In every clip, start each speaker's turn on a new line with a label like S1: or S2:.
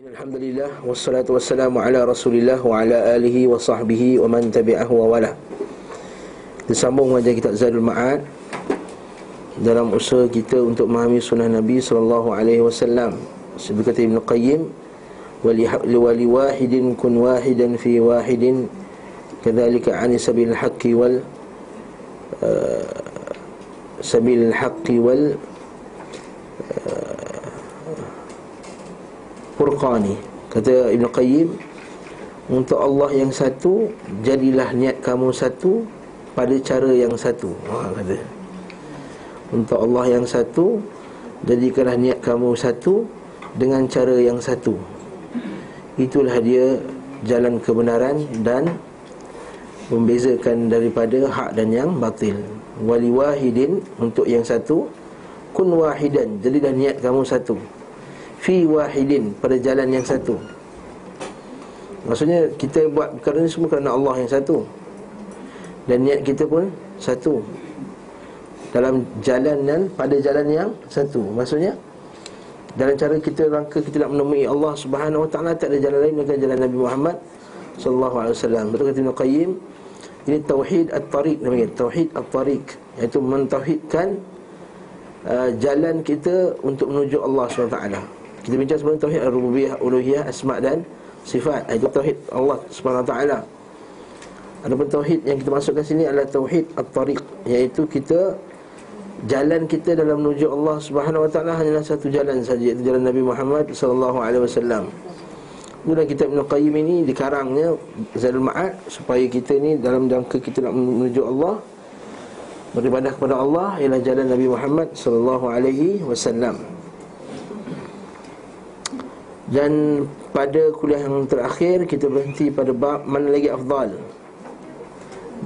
S1: Alhamdulillah wassalatu wassalamu ala Rasulillah wa ala alihi wa sahbihi wa man tabi'ahu wa wala. Kita sambung mengajar kitab Zadul Ma'ad dalam usaha kita untuk memahami sunnah Nabi sallallahu alaihi wasallam. Seperti kata Ibn Qayyim wali wahidin kun wahidan fi wahidin kadzalika ani sabil haqqi wal uh, sabil haqqi wal uh, furqani kata Ibn Qayyim untuk Allah yang satu jadilah niat kamu satu pada cara yang satu. Ha, kata. Untuk Allah yang satu jadikanlah niat kamu satu dengan cara yang satu. Itulah dia jalan kebenaran dan membezakan daripada hak dan yang batil. Wali wahidin untuk yang satu kun wahidan jadilah niat kamu satu fi wahidin pada jalan yang satu. Maksudnya kita buat perkara ni semua kerana Allah yang satu. Dan niat kita pun satu. Dalam jalan dan pada jalan yang satu. Maksudnya Dalam cara kita rangka kita nak menemui Allah subhanahu wa ta'ala Tak ada jalan lain dengan jalan Nabi Muhammad Sallallahu alaihi wasallam. Betul kata Ibn Qayyim? Ini Tauhid At-Tariq namanya Tauhid At-Tariq. Iaitu mentauhidkan uh, Jalan kita untuk menuju Allah subhanahu wa ta'ala kita bincang sebelum tauhid rububiyah, uluhiyah, asma dan sifat. Itu tauhid Allah taala. Adapun tauhid yang kita masukkan sini adalah tauhid at-tariq, iaitu kita jalan kita dalam menuju Allah Subhanahu wa taala hanyalah satu jalan saja iaitu jalan Nabi Muhammad sallallahu alaihi wasallam. Kemudian kitab Ibn Qayyim ini dikarangnya Zadul Ma'ad supaya kita ni dalam jangka kita nak menuju Allah beribadah kepada Allah ialah jalan Nabi Muhammad sallallahu alaihi wasallam. Dan pada kuliah yang terakhir kita berhenti pada bab mana lagi afdal.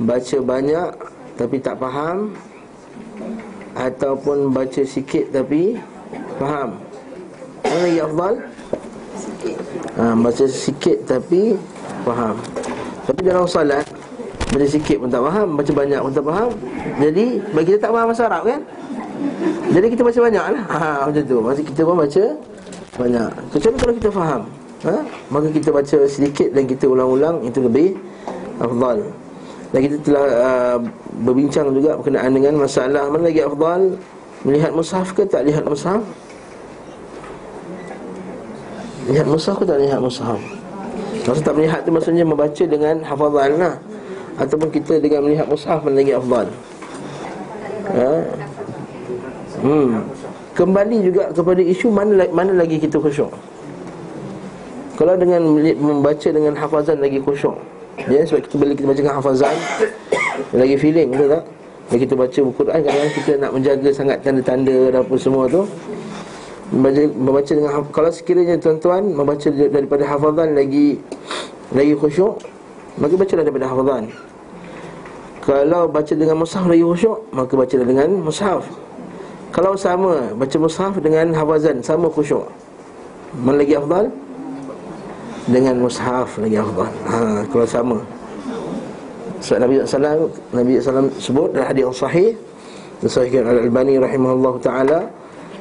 S1: Baca banyak tapi tak faham Ataupun baca sikit tapi faham. Mana lagi afdal? Ha, baca sikit tapi faham. Tapi dalam salat Baca sikit pun tak faham Baca banyak pun tak faham. Jadi bagi kita tak faham bahasa Arab kan? Jadi kita baca banyak lah ha, Macam tu. Maksud kita pun baca banyak. Kecuali kalau kita faham? Ha? Maka kita baca sedikit dan kita ulang-ulang Itu lebih afdal. Dan kita telah uh, berbincang juga Berkenaan dengan masalah Mana lagi afdal? Melihat mushaf ke tak lihat mushaf? Lihat mushaf ke tak lihat mushaf? Maksud tak melihat tu maksudnya Membaca dengan hafazan lah. Ataupun kita dengan melihat mushaf Mana lagi afdal? Ha? Hmm Kembali juga kepada isu mana mana lagi kita khusyuk. Kalau dengan membaca dengan hafazan lagi khusyuk. Ya, sebab kita bila kita baca dengan hafazan lagi feeling betul tak? Bila kita baca buku Quran kadang kita nak menjaga sangat tanda-tanda dan apa semua tu. Membaca, membaca dengan kalau sekiranya tuan-tuan membaca daripada hafazan lagi lagi khusyuk, maka bacalah daripada hafazan. Kalau baca dengan mushaf lagi khusyuk, maka bacalah dengan mushaf. Kalau sama baca mushaf dengan hafazan sama khusyuk. Mana lagi afdal? Dengan mushaf lagi afdal. Ha, kalau sama. Sebab Nabi sallallahu Nabi sallallahu sebut dalam hadis sahih disahihkan Al-Albani rahimahullah taala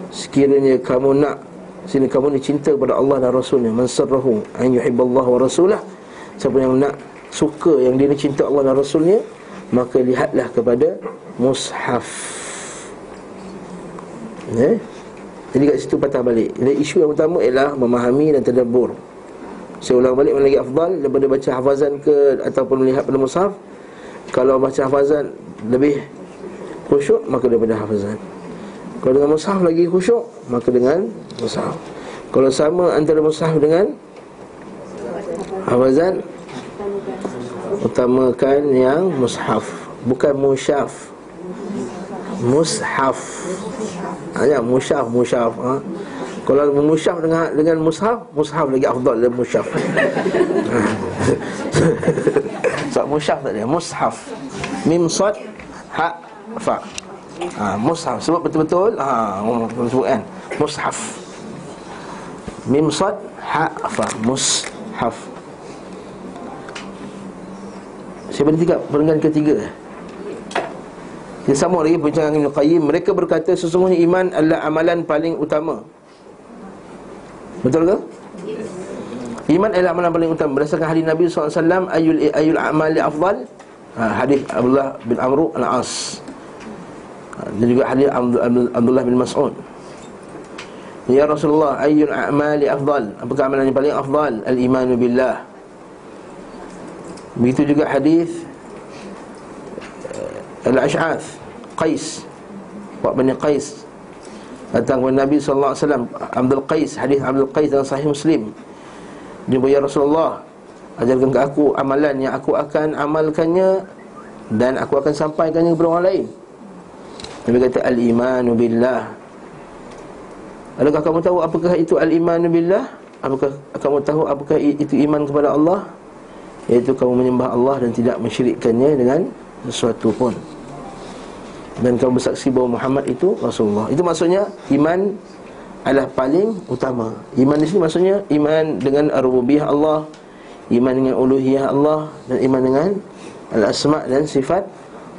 S1: sekiranya kamu nak sini kamu ni cinta kepada Allah dan Rasulnya mansarrahu an yuhibballah wa rasulah siapa yang nak suka yang dia ni cinta Allah dan Rasulnya maka lihatlah kepada mushaf Ya. Jadi kat situ patah balik. Jadi isu yang utama ialah memahami dan tadabbur. Saya ulang balik mana lagi afdal daripada baca hafazan ke ataupun melihat pada mushaf. Kalau baca hafazan lebih khusyuk maka daripada hafazan. Kalau dengan mushaf lagi khusyuk maka dengan mushaf. Kalau sama antara mushaf dengan hafazan utamakan yang mushaf bukan musyaf mushaf hanya mushaf mushaf ha? kalau mushaf dengan dengan mushaf mushaf lagi afdal daripada mushaf. So mushaf tak dia mushaf. Mim sad ha fa. Ha, mushaf. Sebab betul-betul ha sebut kan. Mushaf. Mim sad ha fa. Mushaf. Siapa bertiga? Perenggan ketiga dia sama lagi perbincangan Ibn Qayyim Mereka berkata sesungguhnya iman adalah amalan paling utama. Betul ke? Iman adalah amalan paling utama. Berdasarkan hadis Nabi SAW Ayul, ayul amali afdal? Ha, Hadis Abdullah bin Amru al-As. Ha, Dan juga hadis Abdullah bin Mas'ud. Ya Rasulullah Ayul amali afdal? Apakah amalan yang paling afdal? Al-imanu billah. Begitu juga hadis Al-Ash'ath Qais. Wak Bani Qais. Datang kepada Nabi SAW Abdul Qais Hadis Abdul Qais dalam sahih Muslim. Dia Ya Rasulullah Ajarkan ke aku amalan yang aku akan amalkannya Dan aku akan sampaikannya kepada orang lain. Nabi kata Al-imanu billah. Adakah kamu tahu apakah itu al-imanu billah? Apakah kamu tahu apakah itu iman kepada Allah? Iaitu kamu menyembah Allah dan tidak mensyirikkannya dengan sesuatu pun Dan kamu bersaksi bahawa Muhammad itu Rasulullah Itu maksudnya iman adalah paling utama. Iman di sini maksudnya iman dengan rububiyah Allah, iman dengan uluhiyah Allah dan iman dengan al-asma dan sifat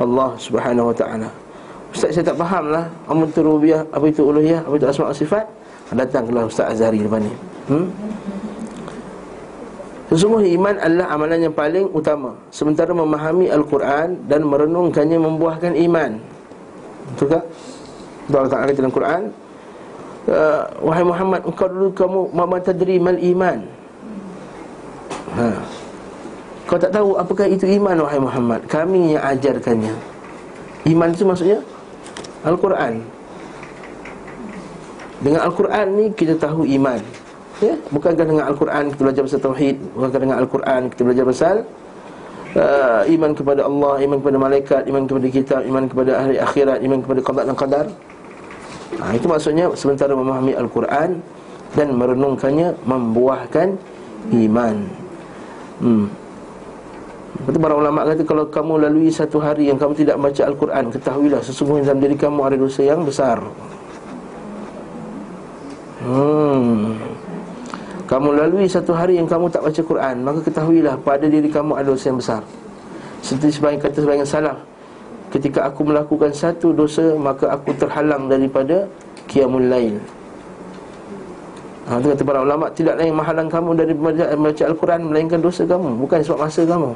S1: Allah Subhanahu wa taala. Ustaz saya tak fahamlah apa itu rububiyah, apa itu uluhiyah, apa itu asma dan sifat. Datanglah Ustaz Azhari lepas ni. Hmm? Sesungguhnya iman adalah amalan yang paling utama Sementara memahami Al-Quran dan merenungkannya membuahkan iman Betul tak? Allah Ta'ala kata dalam Quran uh, wahai Muhammad engkau dulu kamu mama tadri mal iman. Ha. Kau tak tahu apakah itu iman wahai Muhammad? Kami yang ajarkannya. Iman itu maksudnya al-Quran. Dengan al-Quran ni kita tahu iman. Ya? Bukankah dengan al-Quran kita belajar pasal tauhid? Bukankah dengan al-Quran kita belajar pasal uh, iman kepada Allah iman kepada malaikat iman kepada kitab iman kepada ahli akhirat iman kepada qada dan qadar. Ha, Itu maksudnya sementara memahami Al-Quran Dan merenungkannya Membuahkan iman. Hmm. Betul para ulama kata Kalau kamu lalui satu hari yang kamu tidak baca Al-Quran Ketahuilah sesungguhnya dalam diri kamu ada dosa yang besar. Hmm kamu lalui satu hari yang kamu tak baca Quran Maka ketahuilah pada diri kamu ada dosa yang besar Seperti sebagian kata sebagian salah ketika aku melakukan satu dosa maka aku terhalang daripada qiyamul lail. Ha, itu kata para ulama tidak lain menghalang kamu dari membaca Al-Quran melainkan dosa kamu bukan sebab masa kamu.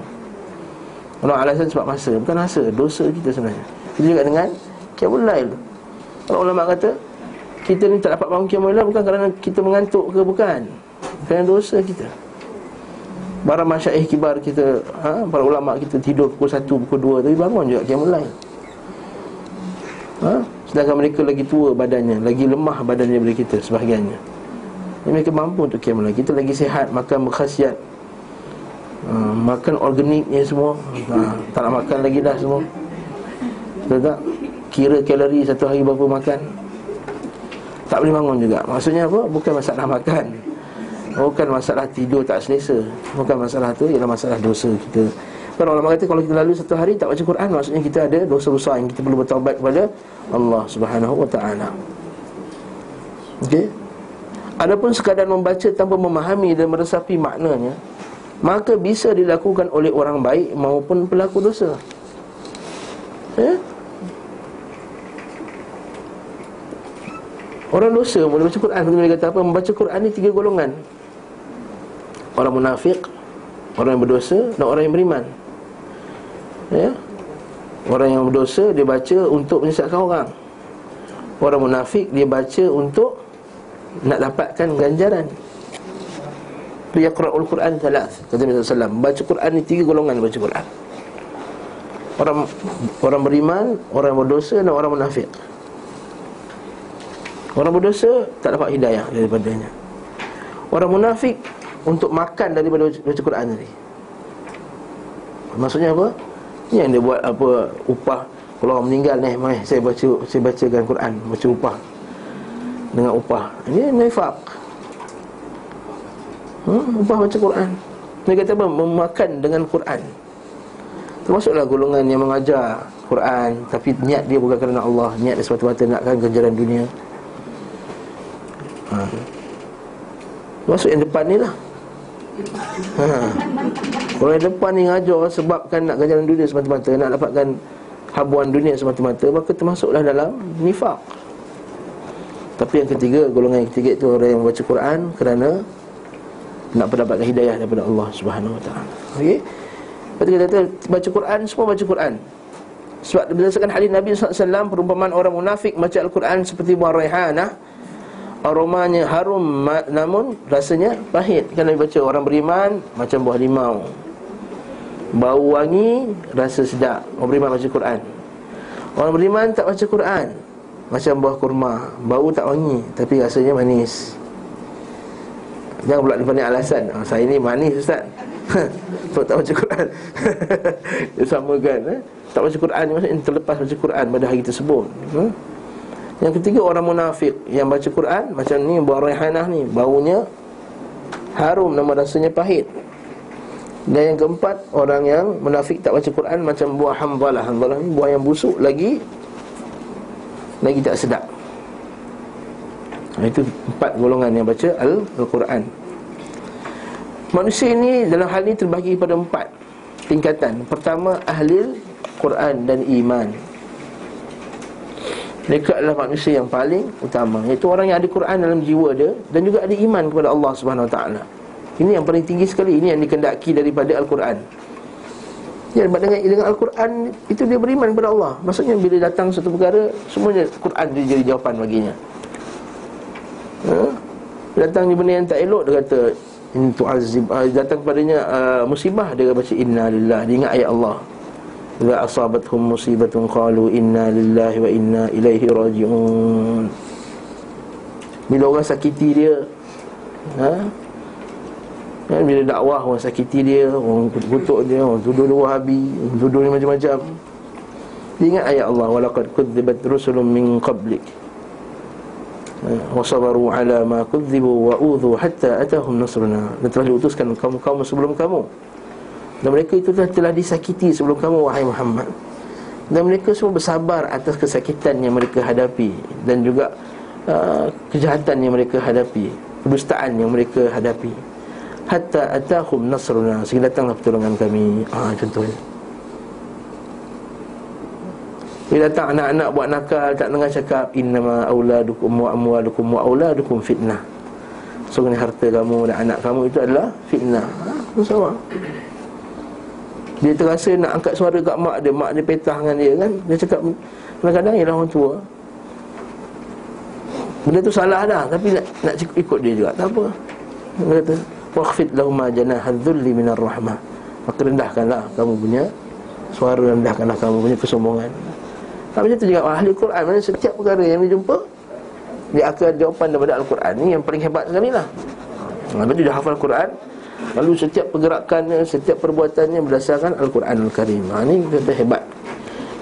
S1: Kalau alasan sebab masa bukan masa dosa kita sebenarnya. Itu juga dengan qiyamul lail. Para ulama kata kita ni tak dapat bangun lail bukan kerana kita mengantuk ke bukan. Kerana dosa kita. Para masyaih kibar kita ha, Para ulama kita tidur pukul 1, pukul 2 Tapi bangun juga kiamat lain. Ha? Sedangkan mereka lagi tua badannya Lagi lemah badannya daripada kita Sebahagiannya. Jadi Mereka mampu untuk kiamat lain. Kita lagi sihat, makan berkhasiat. Ha, Makan organiknya semua. Ha, Tak nak makan lagi dah semua. Betul tak? Kira kalori satu hari berapa makan? Tak boleh bangun juga. Maksudnya apa? Bukan masalah makan Bukan masalah tidur tak selesa. Bukan masalah tu Ialah masalah dosa kita. Para ulama kata Kalau kita lalu satu hari tak baca Quran Maksudnya kita ada dosa besar Yang kita perlu bertawabat kepada Allah subhanahu wa ta'ala. Okey? Adapun sekadar membaca tanpa memahami dan meresapi maknanya Maka bisa dilakukan oleh orang baik maupun pelaku dosa. Ya Orang dosa boleh baca Quran. Dia kata apa? Membaca Quran ni tiga golongan orang munafik, orang yang berdosa dan orang yang beriman. Ya. Orang yang berdosa dia baca untuk menyesatkan orang. Orang munafik dia baca untuk nak dapatkan ganjaran. Dia Quran Quran salat. Kata Nabi sallallahu baca Quran ni tiga golongan baca Quran. Orang orang beriman, orang yang berdosa dan orang munafik. Orang berdosa tak dapat hidayah daripadanya. Orang munafik untuk makan daripada baca Quran tadi. Maksudnya apa? Ini yang dia buat apa upah kalau orang meninggal ni, mai saya baca saya bacakan Quran, baca upah dengan upah. Ini nifaq. Hmm, upah baca Quran. Dia kata apa? Memakan dengan Quran. Termasuklah golongan yang mengajar Quran tapi niat dia bukan kerana Allah, niat dia semata-mata nakkan ganjaran dunia. Ha. Masuk yang depan ni lah ha. Orang depan ni ngajar Sebabkan nak ganjaran dunia semata-mata Nak dapatkan habuan dunia semata-mata Maka termasuklah dalam nifak Tapi yang ketiga Golongan yang ketiga itu orang yang baca Quran Kerana nak mendapatkan hidayah daripada Allah Subhanahu Wa Taala. Okey. Lepas kita kata baca Quran semua baca Quran. Sebab berdasarkan hadis Nabi SAW Perumpamaan orang munafik baca Al-Quran Seperti buah raihanah Aromanya harum namun rasanya pahit. Kan Nabi baca orang beriman Macam buah limau. Bau wangi rasa sedap. Orang beriman baca Quran. Orang beriman tak baca Quran. Macam buah kurma. Bau tak wangi Tapi rasanya manis. Jangan pula depan alasan. Oh, Saya ni manis Ustaz. Sebab tak baca Quran. Dia samakan eh? Tak baca Quran Maksudnya terlepas baca Quran pada hari tersebut. Hmm? Yang ketiga orang munafik. Yang baca Quran Macam ni buah rehanah ni Baunya Harum nama rasanya pahit. Dan yang keempat Orang yang munafik tak baca Quran Macam buah hambalah Hambalah ni buah yang busuk lagi Lagi tak sedap. Itu empat golongan yang baca Al-Quran. Manusia ini dalam hal ini terbagi pada empat tingkatan. Pertama ahli Quran dan iman. Mereka adalah manusia yang paling utama. Iaitu orang yang ada Quran dalam jiwa dia Dan juga ada iman kepada Allah SWT Ini yang paling tinggi sekali. Ini yang dikendaki daripada Al-Quran. Ya, dengan, dengan Al-Quran Itu dia beriman kepada Allah. Maksudnya bila datang satu perkara Semuanya Quran dia jadi jawapan baginya. Ha? Datang ni benda yang tak elok Dia kata in tu'azzib uh, datang padanya uh, musibah dia baca inna lillah dia ingat ayat Allah idza asabatuhum musibatun qalu inna lillahi wa inna ilaihi raji'un. Bila orang sakiti dia ha? Kan bila dakwah orang sakiti dia orang kutuk dia orang tuduh dia wahabi orang tuduh dia macam-macam. Dia ingat ayat Allah walaqad kudzibat rusulun min qablik. Wasabaru ala ma kudzibu wa udhu hatta atahum nasruna. Dan telah diutuskan kaum-kaum sebelum kamu dan mereka itu telah, telah disakiti sebelum kamu wahai Muhammad. Dan mereka semua bersabar atas kesakitan yang mereka hadapi dan juga uh, kejahatan yang mereka hadapi kedustaan yang mereka hadapi. Hatta atahum nasruna sehingga datanglah pertolongan kami. Ah contohnya bila datang anak-anak buat nakal Tak dengar cakap Innama awladukum wa amwalukum wa awladukum fitnah. Sungguhnya harta kamu dan anak kamu itu adalah fitnah. Ha? Sama Dia terasa nak angkat suara kat mak dia. Mak dia petah dengan dia kan? Dia cakap Kadang-kadang ialah orang tua. Benda tu salah dah Tapi nak, nak ikut dia juga. Tak apa. Dia kata Wakhfid lahumma janahad dhulli minar rahmah. Maka rendahkanlah kamu punya Suara rendahkanlah kamu punya kesombongan. Ha, macam tu juga ahli Quran Maksudnya setiap perkara yang dia jumpa Dia akan jawapan daripada Al-Quran Ni yang paling hebat sekali lah. Lepas tu dia hafal Quran Lalu setiap pergerakannya, setiap perbuatannya Berdasarkan Al-Quran Al-Karim ha, Ini kata hebat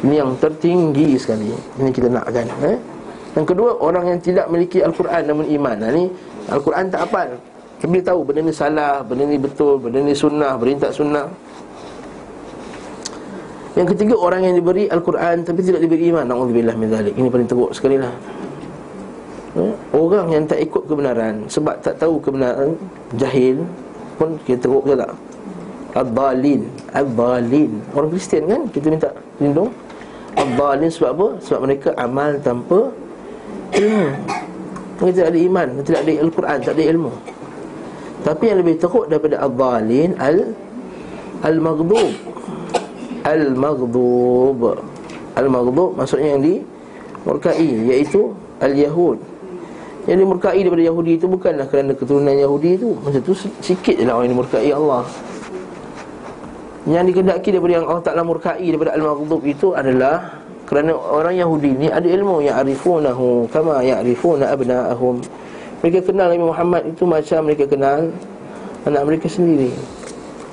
S1: Ini yang tertinggi sekali Ini kita nakkan eh? Yang kedua, orang yang tidak memiliki Al-Quran namun iman ha, Ini Al-Quran tak apa Dia tahu benda ni salah, benda ni betul, benda ni sunnah, benda ni tak sunnah yang ketiga orang yang diberi Al-Quran tapi tidak diberi iman. Nauzubillah min zalik. Ini paling teruk sekali lah. Ya? Orang yang tak ikut kebenaran sebab tak tahu kebenaran jahil pun kita teruk ke tak? Ad-dalin, ad-dalin. Orang Kristian kan kita minta lindung. Ad-dalin sebab apa? Sebab mereka amal tanpa ilmu. Mereka tidak ada iman, tidak ada Al-Quran, tak ada ilmu. Tapi yang lebih teruk daripada ad-dalin al al-maghdub Al-Maghdub Al-Maghdub maksudnya yang di Murkai iaitu Al-Yahud Yang dimurkai daripada Yahudi itu bukanlah kerana keturunan Yahudi itu. Macam tu sikit je lah orang yang dimurkai Allah. Yang dikendaki daripada yang Allah Ta'ala murkai daripada Al-Maghdub itu adalah Kerana orang Yahudi ni ada ilmu. Yang Kama ya'rifuna abna'ahum. Mereka kenal Nabi Muhammad itu macam mereka kenal Anak mereka sendiri.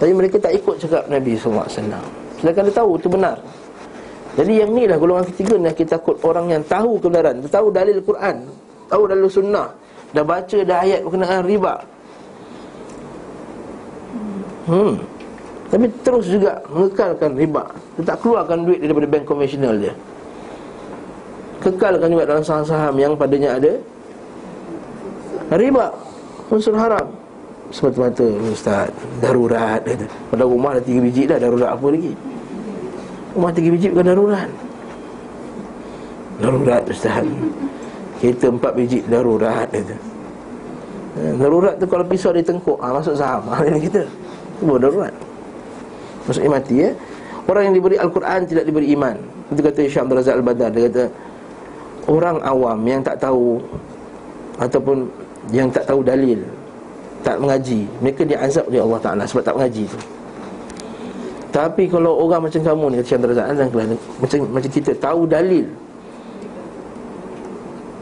S1: Tapi mereka tak ikut cakap Nabi SAW Sedangkan dia tahu itu benar. Jadi yang ni lah golongan ketiga ni Kita takut orang yang tahu kebenaran tahu dalil Quran Tahu dalil sunnah. Dah baca dah ayat berkenaan riba. Hmm. Tapi terus juga mengekalkan riba. Dia tak keluarkan duit daripada bank konvensional dia. Kekalkan juga dalam saham-saham yang padanya ada Riba. Unsur haram. Semata-mata Ustaz Darurat. Pada rumah dah tiga biji dah Darurat apa lagi? Rumah tiga biji bukan darurat. Darurat Ustaz Kereta empat biji darurat kata. ha, Darurat tu kalau pisau dia tengkuk ha, Masuk saham. Ha, Ini kita. Itu darurat. Maksudnya mati ya. Orang yang diberi Al-Quran tidak diberi iman. Itu kata Abdul Razak Al-Badar. Dia kata Orang awam yang tak tahu Ataupun yang tak tahu dalil Tak mengaji Mereka diazab oleh Allah Ta'ala Sebab tak mengaji tu. Tapi kalau orang macam kamu ni Kata Abdul Razak Macam, macam kita tahu dalil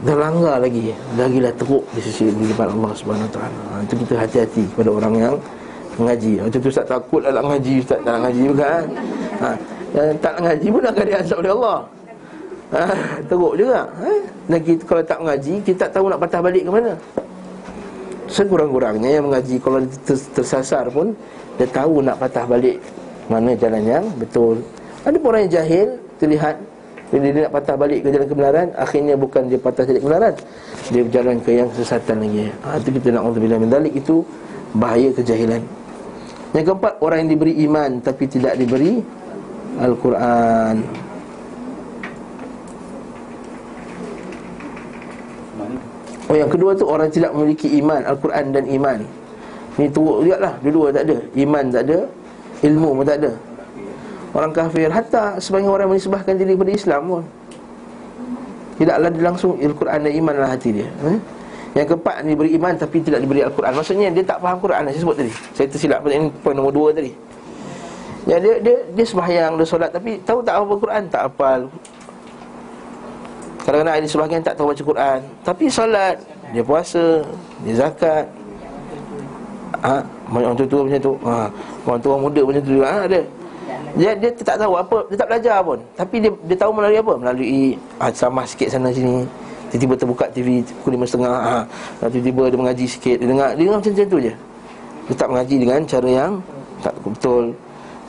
S1: Dah langgar lagi Lagilah teruk di sisi di depan Allah Taala. Ha, itu kita hati-hati kepada orang yang mengaji. Macam tu Ustaz takut nak ngaji, Ustaz tak ngaji juga kan. Ha, yang tak ngaji pun akan diazab oleh Allah. Ha, teruk juga. Ha? Dan kita, kalau tak mengaji, kita tak tahu nak patah balik ke mana. Sekurang-kurangnya yang mengaji kalau tersasar pun dia tahu nak patah balik mana jalan yang betul. Ada orang yang jahil terlihat bila dia nak patah balik ke jalan kebenaran Akhirnya bukan dia patah jadi kebenaran Dia berjalan ke yang kesesatan lagi. Ha, Itu kita nak Allah min dalik Itu bahaya kejahilan. Yang keempat Orang yang diberi iman Tapi tidak diberi Al-Quran. Oh yang kedua tu Orang tidak memiliki iman Al-Quran dan iman. Ini teruk juga lah Dua-dua tak ada. Iman tak ada Ilmu pun tak ada orang kafir. Hatta sebagian orang menisbahkan diri kepada Islam pun. Tidaklah langsung Al-Quran dan iman dalam hati dia. Eh? yang keempat ni beri iman tapi tidak diberi Al-Quran. Maksudnya dia tak faham Quran saya sebut tadi. Saya tersilap pada poin nombor dua tadi. Ya, dia, dia, dia sembahyang, dia solat tapi tahu tak apa Quran? Tak hafal. Kadang-kadang ada sebahagian tak tahu baca Quran. Tapi solat dia puasa dia zakat. Ha, orang tua-tua macam tu. Ha, orang tua muda macam tu ha, ada dia dia tak tahu apa, dia tak belajar pun. Tapi dia dia tahu melalui apa? Melalui ah sama sikit sana sini. Tiba-tiba terbuka TV pukul 5.30 ha. Tiba-tiba dia mengaji sikit Dia dengar, dia dengar macam-macam tu je Dia tak mengaji dengan cara yang Tak betul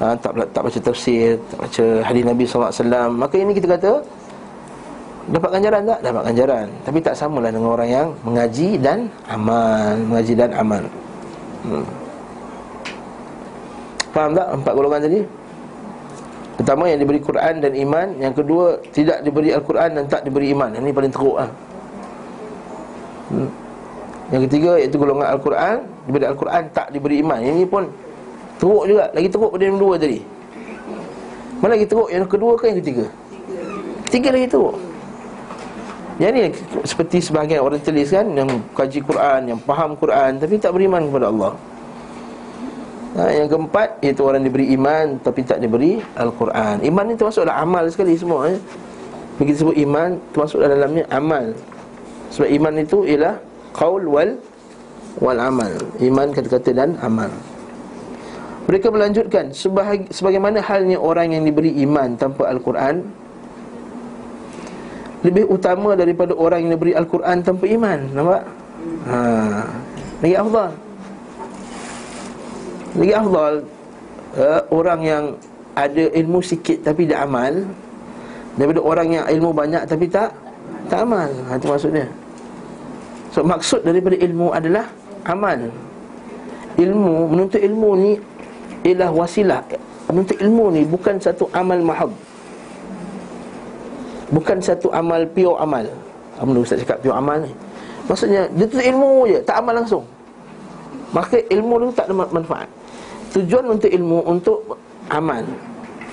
S1: ha, tak, tak baca tafsir Tak baca hadis Nabi SAW Maka ini kita kata Dapat ganjaran tak? Dapat ganjaran Tapi tak samalah dengan orang yang Mengaji dan amal Mengaji dan amal hmm. Faham tak? Empat golongan tadi Pertama yang diberi Quran dan iman. Yang kedua tidak diberi Al-Quran dan tak diberi iman. Ini paling teruk lah. Hmm. Yang ketiga iaitu golongan Al-Quran. Diberi Al-Quran tak diberi iman. Ini pun teruk juga. Lagi teruk pada yang dua tadi. Mana lagi teruk? Yang kedua ke yang ketiga? Tiga lagi teruk. Yang ni seperti sebahagian orang tulis kan Yang kaji Quran, yang faham Quran Tapi tak beriman kepada Allah Ha, yang keempat iaitu orang diberi iman tapi tak diberi Al-Quran. Iman ni termasuklah amal sekali semua eh. Begitu sebut iman termasuk dalamnya amal. Sebab iman itu ialah qaul wal wal amal. Iman kata-kata dan amal. Mereka melanjutkan sebahagia, sebagaimana halnya orang yang diberi iman tanpa Al-Quran lebih utama daripada orang yang diberi Al-Quran tanpa iman. Nampak? Ha. Lagi afdal. Lagi afdal uh, Orang yang ada ilmu sikit tapi dia amal Daripada orang yang ilmu banyak tapi tak Tak amal. Ha, Itu maksudnya. So maksud daripada ilmu adalah amal. Ilmu, menuntut ilmu ni Ialah wasilah. Menuntut ilmu ni bukan satu amal mahab. Bukan satu amal pure amal. Apa Ustaz cakap pure amal ni? Maksudnya dia tu ilmu je, tak amal langsung. Maka ilmu tu tak ada manfaat Tujuan untuk ilmu untuk amal.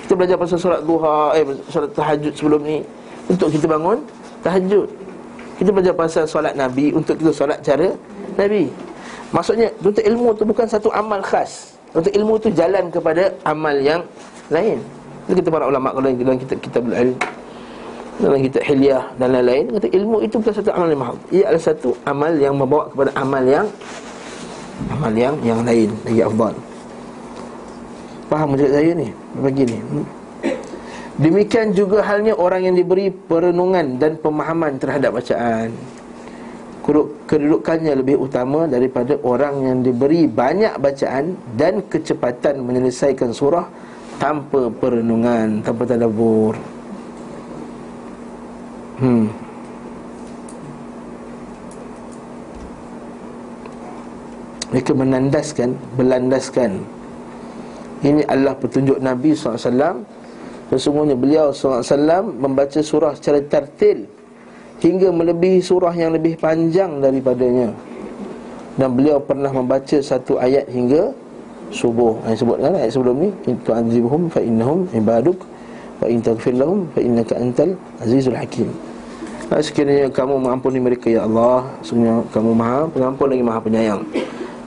S1: Kita belajar pasal solat duha, eh solat tahajud sebelum ni untuk kita bangun tahajud. Kita belajar pasal solat Nabi untuk kita solat cara Nabi. Maksudnya untuk ilmu tu bukan satu amal khas. Untuk ilmu tu jalan kepada amal yang lain. Itu kita para ulama kalau dalam kita kita belajar dalam kita hilyah dan lain-lain kata ilmu itu bukan satu amal yang mahal. Ia adalah satu amal yang membawa kepada amal yang amal yang yang lain lagi afdal. Faham macam saya ni? Bagi ni. Demikian juga halnya orang yang diberi perenungan dan pemahaman terhadap bacaan. Kedudukannya lebih utama daripada orang yang diberi banyak bacaan Dan kecepatan menyelesaikan surah tanpa perenungan, tanpa tadabur Hmm. Mereka menandaskan, berlandaskan ini adalah petunjuk Nabi SAW. Sesungguhnya beliau SAW Membaca surah secara tertil Hingga melebihi surah yang lebih panjang daripadanya. Dan beliau pernah membaca satu ayat hingga subuh. Yang sebut kan ayat sebelum ni Itu azibuhum fa innahum ibaduk Wa in taghfir lahum fa innaka antal azizul hakim. Sekiranya kamu mengampuni mereka ya Allah Sekiranya kamu maha pengampun lagi maha penyayang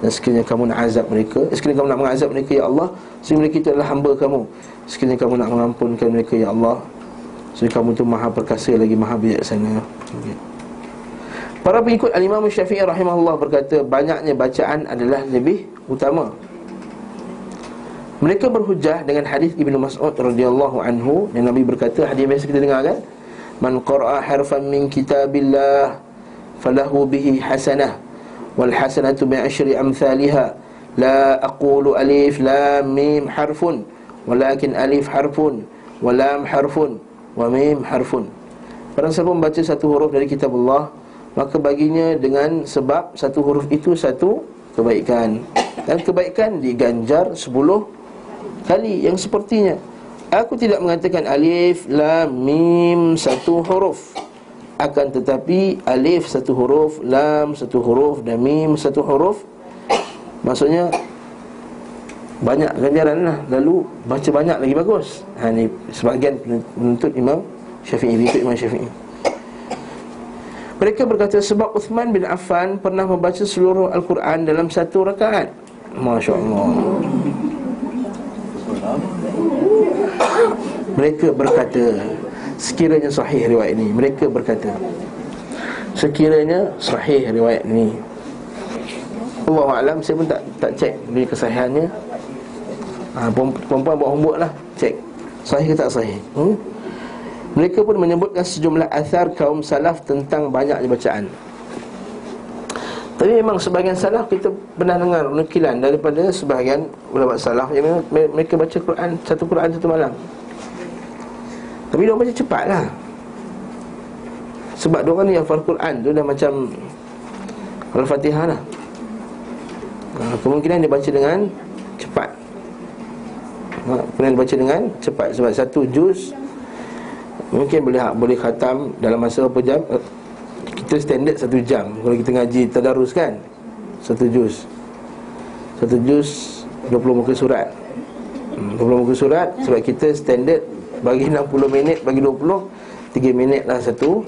S1: Dan sekiranya kamu nak azab mereka Sekiranya kamu nak mengazab mereka ya Allah Sekiranya mereka itu adalah hamba kamu Sekiranya kamu nak mengampunkan mereka ya Allah Sekiranya kamu itu maha perkasa lagi maha bijaksana. Okay. Para pengikut Al-Imam Syafi'i rahimahullah berkata Banyaknya bacaan adalah lebih utama. Mereka berhujah dengan hadis Ibnu Mas'ud radhiyallahu anhu Yang Nabi berkata, hadis biasa kita dengar kan? Man qara'a harfan min kitabillah Falahu bihi hasanah Wal hasanatu bi'ashri amthaliha La aqulu alif lam mim harfun Walakin alif harfun Walam harfun Wa mim harfun Barang siapa membaca satu huruf dari kitab Allah Maka baginya dengan sebab satu huruf itu satu kebaikan. Dan kebaikan diganjar sepuluh kali yang sepertinya. Aku tidak mengatakan alif, lam, mim satu huruf Akan tetapi alif satu huruf, lam satu huruf dan mim satu huruf Maksudnya banyak ganjaran lah Lalu baca banyak lagi bagus ha, Ini sebagian penuntut Imam Syafi'i Itu Imam Syafi'i mereka berkata sebab Uthman bin Affan pernah membaca seluruh Al-Quran dalam satu rakaat. Masya Allah. Mereka berkata sekiranya sahih riwayat ini. Mereka berkata sekiranya sahih riwayat ini. Allah alam saya pun tak tak cek dari kesahihannya. Ha, perempuan buat homework lah Cek Sahih ke tak sahih hmm? Mereka pun menyebutkan sejumlah asar kaum salaf tentang banyaknya bacaan Tapi memang sebahagian salaf kita pernah dengar nukilan daripada sebahagian ulama salaf yang mereka baca Quran satu Quran satu malam Tapi dia baca cepat lah Sebab dia ni hafal Quran tu dah macam Al-Fatihah lah. Ha, Kemungkinan dia baca dengan cepat. Ha, Kemungkinan dia baca dengan cepat. Sebab satu juz Mungkin boleh boleh khatam dalam masa berapa jam. Eh, Kita standard satu jam. Kalau kita ngaji tadarus kan Satu juz. Satu juz 20 muka surat. 20 hmm, muka surat Sebab kita standard Bagi 60 minit Bagi 20 3 minit lah satu.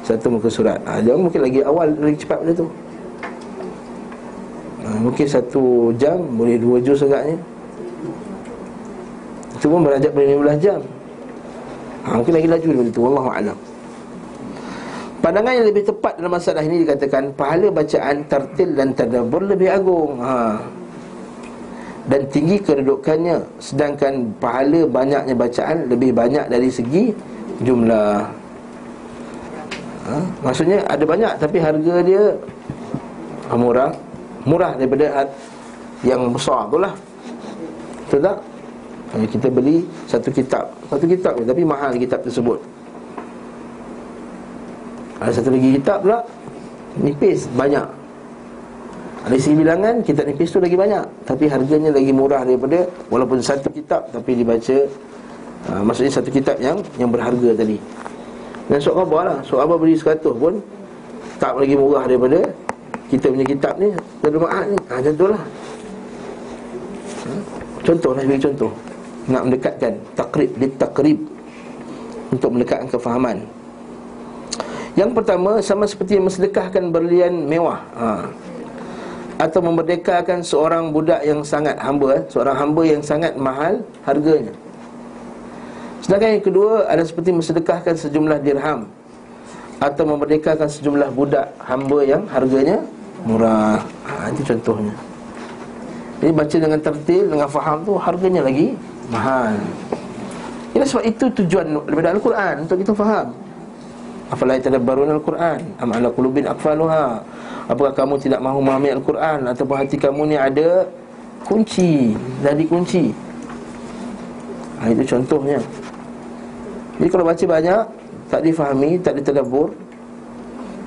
S1: Satu muka surat. Ha, Jangan mungkin lagi awal Lagi cepat pada tu. Ha, Mungkin satu jam Boleh dua juz agaknya. Itu pun beranjak pada 15 jam. Ha, Mungkin lagi laju daripada itu Wallahu'alam Pandangan yang lebih tepat dalam masalah ini dikatakan Pahala bacaan tertil dan terdabur lebih agung. Ha. Dan tinggi kedudukannya. Sedangkan pahala banyaknya bacaan Lebih banyak dari segi jumlah. Ha. Maksudnya ada banyak tapi harga dia Murah. Murah daripada yang besar tu lah. Betul tak? Kita beli satu kitab. Satu kitab tapi mahal kitab tersebut. Ada satu lagi kitab pula. Nipis, banyak Ada segi bilangan, kitab nipis tu lagi banyak Tapi harganya lagi murah daripada Walaupun satu kitab tapi dibaca uh, Maksudnya satu kitab yang yang berharga tadi Dan surat khabar lah Surat khabar beli seratus pun Tak lagi murah daripada Kita punya kitab ni Terlalu mahal ni ha, Contoh lah ha? Contoh lah, sebagai contoh nak mendekatkan takrib ditakrib untuk mendekatkan kefahaman. Yang pertama sama seperti mensedekahkan berlian mewah. Ha. Atau memerdekakan seorang budak yang sangat hamba, seorang hamba yang sangat mahal harganya. Sedangkan yang kedua adalah seperti mensedekahkan sejumlah dirham atau memerdekakan sejumlah budak hamba yang harganya murah. Ha, itu contohnya. Jadi baca dengan tertil, dengan faham tu harganya lagi mahal Ini sebab itu tujuan daripada Al-Quran Untuk kita faham Afalai tadabbarun Al-Quran Am ala qulubin akfaluha Apakah kamu tidak mahu memahami Al-Quran? Ataupun hati kamu ni ada Kunci Dah dikunci ha, Itu contohnya. Jadi kalau baca banyak Tak difahami Tak ditadabur.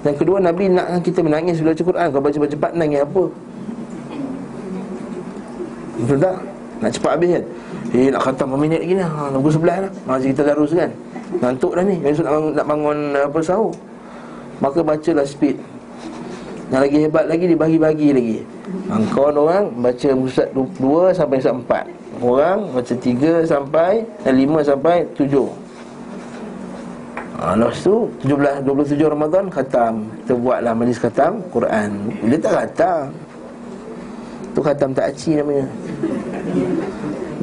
S1: Dan kedua Nabi nak kita menangis Bila baca Quran. Kalau baca cepat nangis apa? Betul tak? Nak cepat habis kan? Eh nak khatam berapa minit lagi ni ha, Pukul sebelah lah Masa kita darus kan? Ngantuk dah ni. Besok nak bangun, nak bangun apa sahur. Maka bacalah speed Yang lagi hebat lagi dibagi-bagi lagi. Ha, Kawan orang baca Ustaz 2 sampai Ustaz 4 Orang baca 3 sampai Dan 5 sampai 7 ha, Lepas tu 17, 27 Ramadan khatam. Kita buatlah majlis khatam Quran. Dia tak khatam Tu khatam tak aci namanya.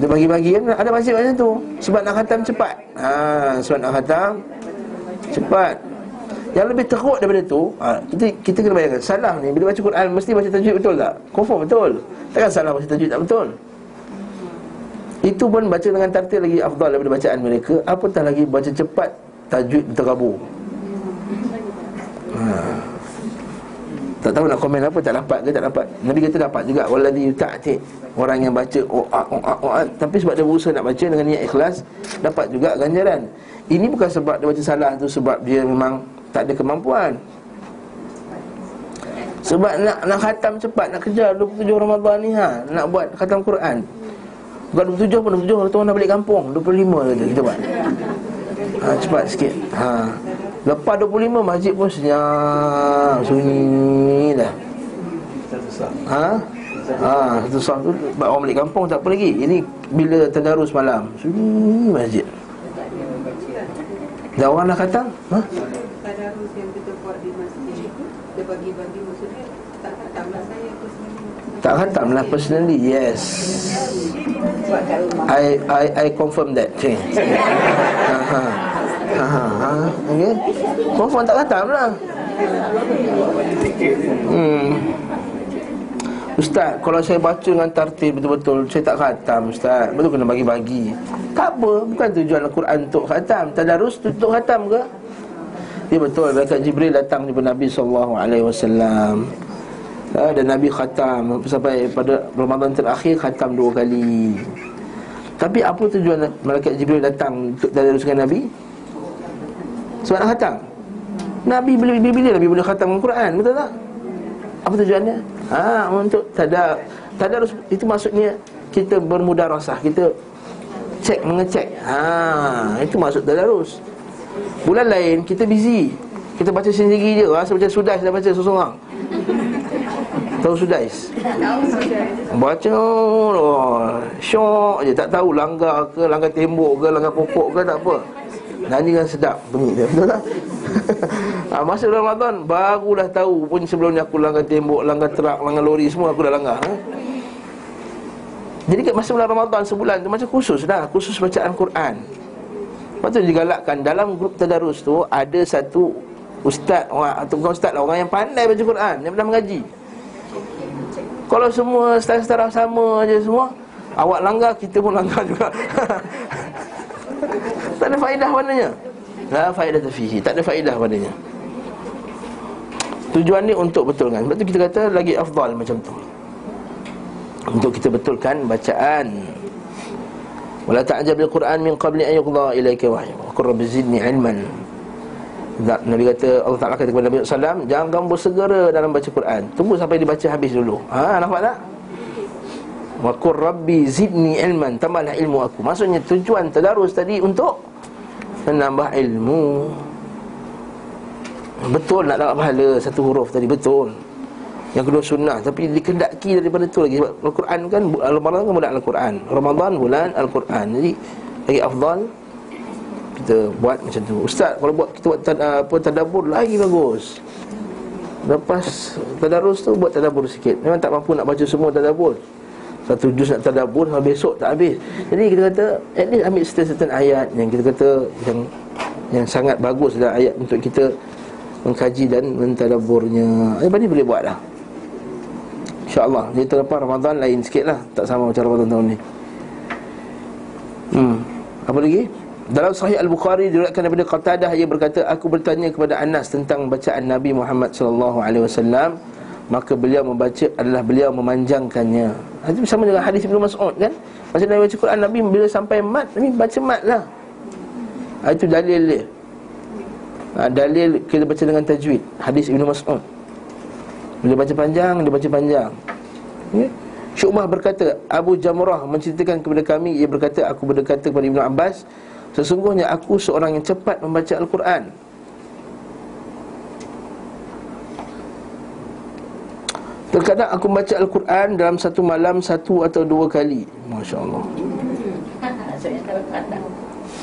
S1: Dia bagi-bagi kan Ada masjid macam tu. Sebab nak khatam cepat. Ha, Sebab nak khatam Cepat yang lebih teruk daripada tu ha, kita, kita kena bayangkan Salah ni Bila baca Quran Mesti baca tajwid betul tak? Confirm betul. Takkan salah baca tajwid tak betul? Itu pun baca dengan tartil lagi Afdal daripada bacaan mereka. Apatah lagi baca cepat Tajwid terkabur ha. Tak tahu nak komen apa Tak dapat ke tak dapat. Nabi kata dapat juga. Waladhi yuta'ati Orang yang baca oh, ah, oh, ah, oh, ah. Tapi sebab dia berusaha nak baca Dengan niat ikhlas Dapat juga ganjaran. Ini bukan sebab dia baca salah tu Sebab dia memang tak ada kemampuan Sebab nak nak khatam cepat Nak kejar 27 Ramadan ni ha Nak buat khatam Quran Bukan 27 pun 27 Orang nak balik kampung 25 kata kita buat ha, Cepat sikit ha. Lepas 25 masjid pun senyap Sunyi dah Ha? Ha, satu sah tu Orang balik kampung tak apa lagi Ini bila tadarus malam Sunyi masjid Dah orang nak khatam? Ha? Tadarus yang kita buat di masjid itu dia bagi-bagi maksudnya tak khatam lah saya personally tak khatam lah personally yes I I I confirm that okay. ha, ha. Ha, ha, ha. Okay. Confirm tak khatam lah Hmm Ustaz, kalau saya baca dengan tartib betul-betul Saya tak khatam Ustaz Betul kena bagi-bagi Tak apa, bukan tujuan Al-Quran untuk khatam Tadarus untuk khatam ke? Ya betul Malaikat Jibril datang jumpa Nabi sallallahu alaihi wasallam. Ha, dan Nabi khatam sampai pada Ramadan terakhir khatam dua kali. Tapi apa tujuan Malaikat Jibril datang untuk tadaruskan Nabi? Sebab nak khatam. Nabi bila-bila Nabi boleh khatam Al-Quran, betul tak? Apa tujuannya? Ha, untuk tadar tadarus itu maksudnya kita bermudah rasah, kita cek mengecek. Ha, itu maksud tadarus. Bulan lain kita busy. Kita baca sendiri je. Rasa macam sudais dah baca seseorang. Tahu sudais? Baca oh, Syok je. Tak tahu langgar ke Langgar tembok ke Langgar pokok ke Tak apa. Nyanyi kan sedap Bunyi dia Betul tak? ha, masa Ramadan Barulah tahu pun sebelum ni aku langgar tembok Langgar terak Langgar lori semua Aku dah langgar ha? Jadi masa bulan Ramadan sebulan tu macam khusus dah. Khusus bacaan Quran Lepas tu digalakkan. Dalam grup tadarus tu Ada satu ustaz orang, Atau bukan ustaz lah Orang yang pandai baca Quran Yang pernah mengaji. Kalau semua setara-setara sama je semua Awak langgar, kita pun langgar juga. Tak ada faedah Tak ada faedah terfihi Tak ada faedah padanya Tujuan ni untuk betulkan. Sebab tu kita kata lagi afdal macam tu. Untuk kita betulkan bacaan Wala ta'jab bil Quran min qabli an yuqda ilaika wahyu. Qur rabbi zidni ilman. Nabi kata Allah Taala kata kepada Nabi sallam, jangan kamu bersegera dalam baca Quran. Tunggu sampai dibaca habis dulu. Ha nampak tak? Wa qur rabbi zidni ilman. Tambahlah ilmu aku. Maksudnya tujuan tadarus tadi untuk menambah ilmu. Betul nak dapat pahala satu huruf tadi betul. Yang kedua sunnah. Tapi dikendaki daripada tu lagi. Sebab Al-Quran kan Ramadan kan bulan Al-Quran. Ramadan bulan Al-Quran. Jadi lagi afdal Kita buat macam tu. Ustaz kalau buat kita buat tad, apa, tadabur lagi bagus. Lepas tadarus tu buat tadabur sikit. Memang tak mampu nak baca semua tadabur Satu juz nak tadabur Sampai besok tak habis. Jadi kita kata At least ambil certain ayat Yang kita kata Yang yang sangat bagus adalah ayat untuk kita mengkaji dan mentadaburnya. Apa ni boleh buat dah. InsyaAllah Dia terlepas Ramadan lain sikit lah Tak sama macam Ramadan tahun ni Hmm Apa lagi? Dalam Sahih Al-Bukhari diriwayatkan daripada Qatadah ia berkata aku bertanya kepada Anas tentang bacaan Nabi Muhammad sallallahu alaihi wasallam maka beliau membaca adalah beliau memanjangkannya. Itu sama dengan hadis Ibnu Mas'ud kan? Masa Nabi baca Quran Nabi bila sampai mat Nabi baca mat lah. Ha, itu dalil dia. Ha, dalil kita baca dengan tajwid hadis Ibnu Mas'ud. Bila baca panjang, dia baca panjang. Ya? Syu'bah berkata Abu Jamrah menceritakan kepada kami Ia berkata, aku berkata kepada Ibn Abbas. Sesungguhnya aku seorang yang cepat membaca Al-Quran. Terkadang aku baca Al-Quran dalam satu malam satu atau dua kali. Masya Allah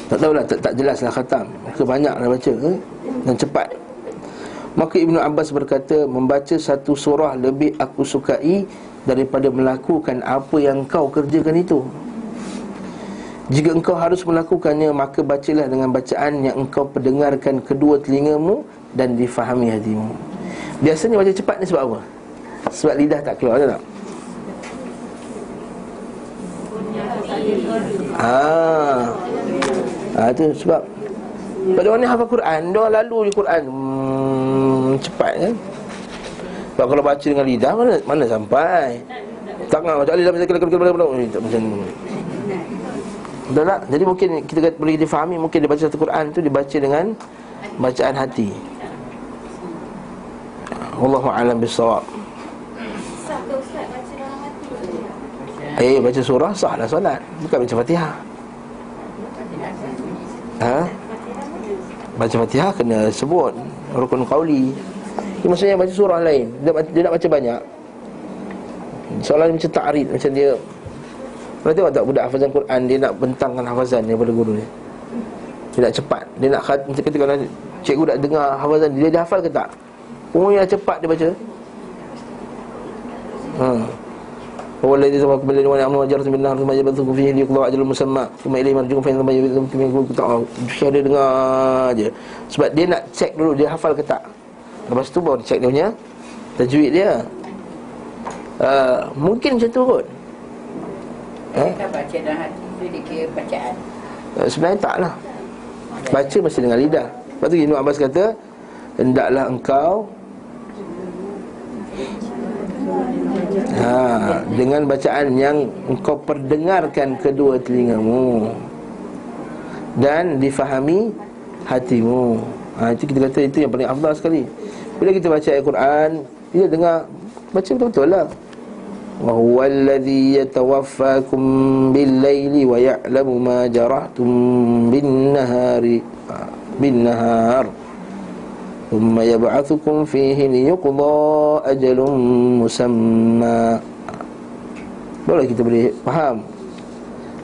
S1: Tak tahulah, tak, tak jelaslah khatam. Maka banyaklah baca eh? Dan cepat Maka Ibnu Abbas berkata Membaca satu surah lebih aku sukai Daripada melakukan apa yang kau kerjakan itu Jika engkau harus melakukannya Maka bacalah dengan bacaan yang engkau pendengarkan kedua telingamu Dan difahami hatimu Biasanya baca cepat ni sebab apa? Sebab lidah tak keluar tak? Ah. Ah tu sebab pada orang ni hafal Quran, dia lalu di Quran. Cepat kan? Sebab kalau baca dengan lidah mana mana sampai? Tangan macam lidah macam kelak kelak macam Dah tak? Jadi mungkin kita boleh difahami mungkin dia baca satu Quran tu dibaca dengan bacaan hati. Wallahu a'lam bissawab. Eh baca surah sahlah solat Bukan baca fatihah Ha? Baca fatihah kena sebut Rukun qawli. Ini maksudnya baca surah lain. Dia, dia nak baca banyak. Soalan macam ta'rid Macam dia Pernah tengok tak budak hafazan Quran Dia nak bentangkan hafazan daripada guru dia? Dia nak cepat. Dia nak khat, kata kalau cikgu nak dengar hafazan dia Dia hafal ke tak? Yang cepat dia baca. Hmm هو الذي سبقكم بالليل ونعم وجرت بالنهار ثم يبثكم فيه ليقضى أجل مسمى ثم إليه مرجعكم فإن ثم يبثكم فيه Syekh dia dengar je Sebab dia nak check dulu dia hafal ke tak Lepas tu baru check dia punya Tajwid dia uh, Mungkin macam tu kot
S2: eh? baca dalam hati tu dikira bacaan
S1: uh, Sebenarnya tak lah Baca mesti dengan lidah Lepas tu Ibn Abbas kata Hendaklah engkau ha, Dengan bacaan yang engkau perdengarkan kedua telingamu Dan difahami hatimu ha, Itu kita kata itu yang paling afdal sekali Bila kita baca Al-Quran Dia dengar Baca betul-betul lah وهو الذي يتوفاكم بالليل ويعلم ما جرحتم بالنهار بالنهار ثم يبعثكم فيه ليقضى أجل مسمى Boleh kita boleh faham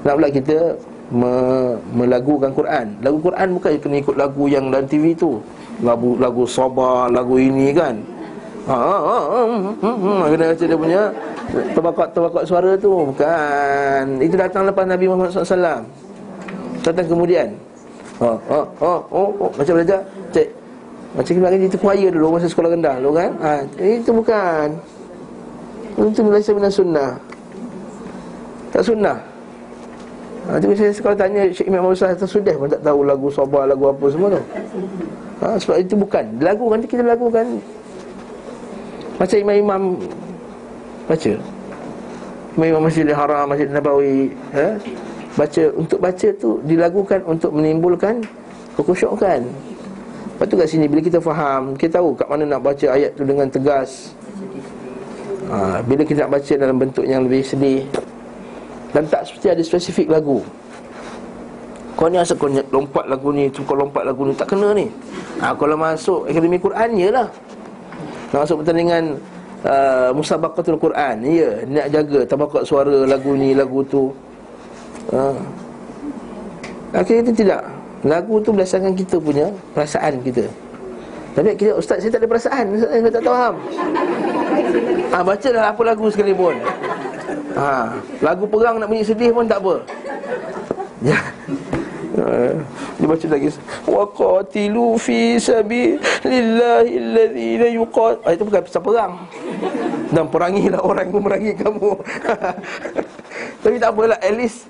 S1: Nak pula kita me, Melagukan Quran Lagu Quran bukan kena ikut lagu yang dalam TV tu Lagu lagu Sabah, lagu ini kan ha, ha, ha, hmm, hmm, hmm, Kena baca dia punya Terbakak-terbakak suara tu Bukan Itu datang lepas Nabi Muhammad SAW Datang kemudian Oh, oh, oh, oh, oh. Macam belajar Cik macam kita ngaji itu kuaya dulu Masa sekolah rendah dulu kan? Ha, Itu bukan. Itu Malaysia benar sunnah. Tak sunnah. Ha, Jadi saya sekolah tanya Syekh Imam Musa Atau sudah pun tak tahu lagu Sabah Lagu apa semua tu? Ha, Sebab itu bukan. Lagu nanti kita lakukan. Macam imam-imam Baca. Imam-imam Masjid Haram Masjid Nabawi eh? Baca Untuk baca tu Dilakukan untuk menimbulkan Kekusyukan Lepas tu kat sini bila kita faham Kita tahu kat mana nak baca ayat tu dengan tegas. Ha, Bila kita nak baca dalam bentuk yang lebih sedih. Dan tak seperti ada spesifik lagu. Kau ni asal kau lompat lagu ni tu Kau lompat lagu ni Tak kena ni. Ha, Kalau masuk Akademi Quran lah. Nak masuk pertandingan uh, Musabakatul Quran Ya Nak jaga Tabakak suara lagu ni Lagu tu. Ha. Akhirnya tidak Lagu tu berdasarkan kita punya perasaan kita. Tapi kita, Ustaz saya tak ada perasaan. Ustaz saya tak faham. Ha, Baca dah apa lagu sekali pun. Ha, Lagu perang nak bunyi sedih pun tak apa. Ya. Dia baca lagi. Wa qatilu fi sabilillahi alladhina yuqat ah, itu bukan pasal perang. Dan perangilah orang yang memerangi kamu. Tapi tak apalah at least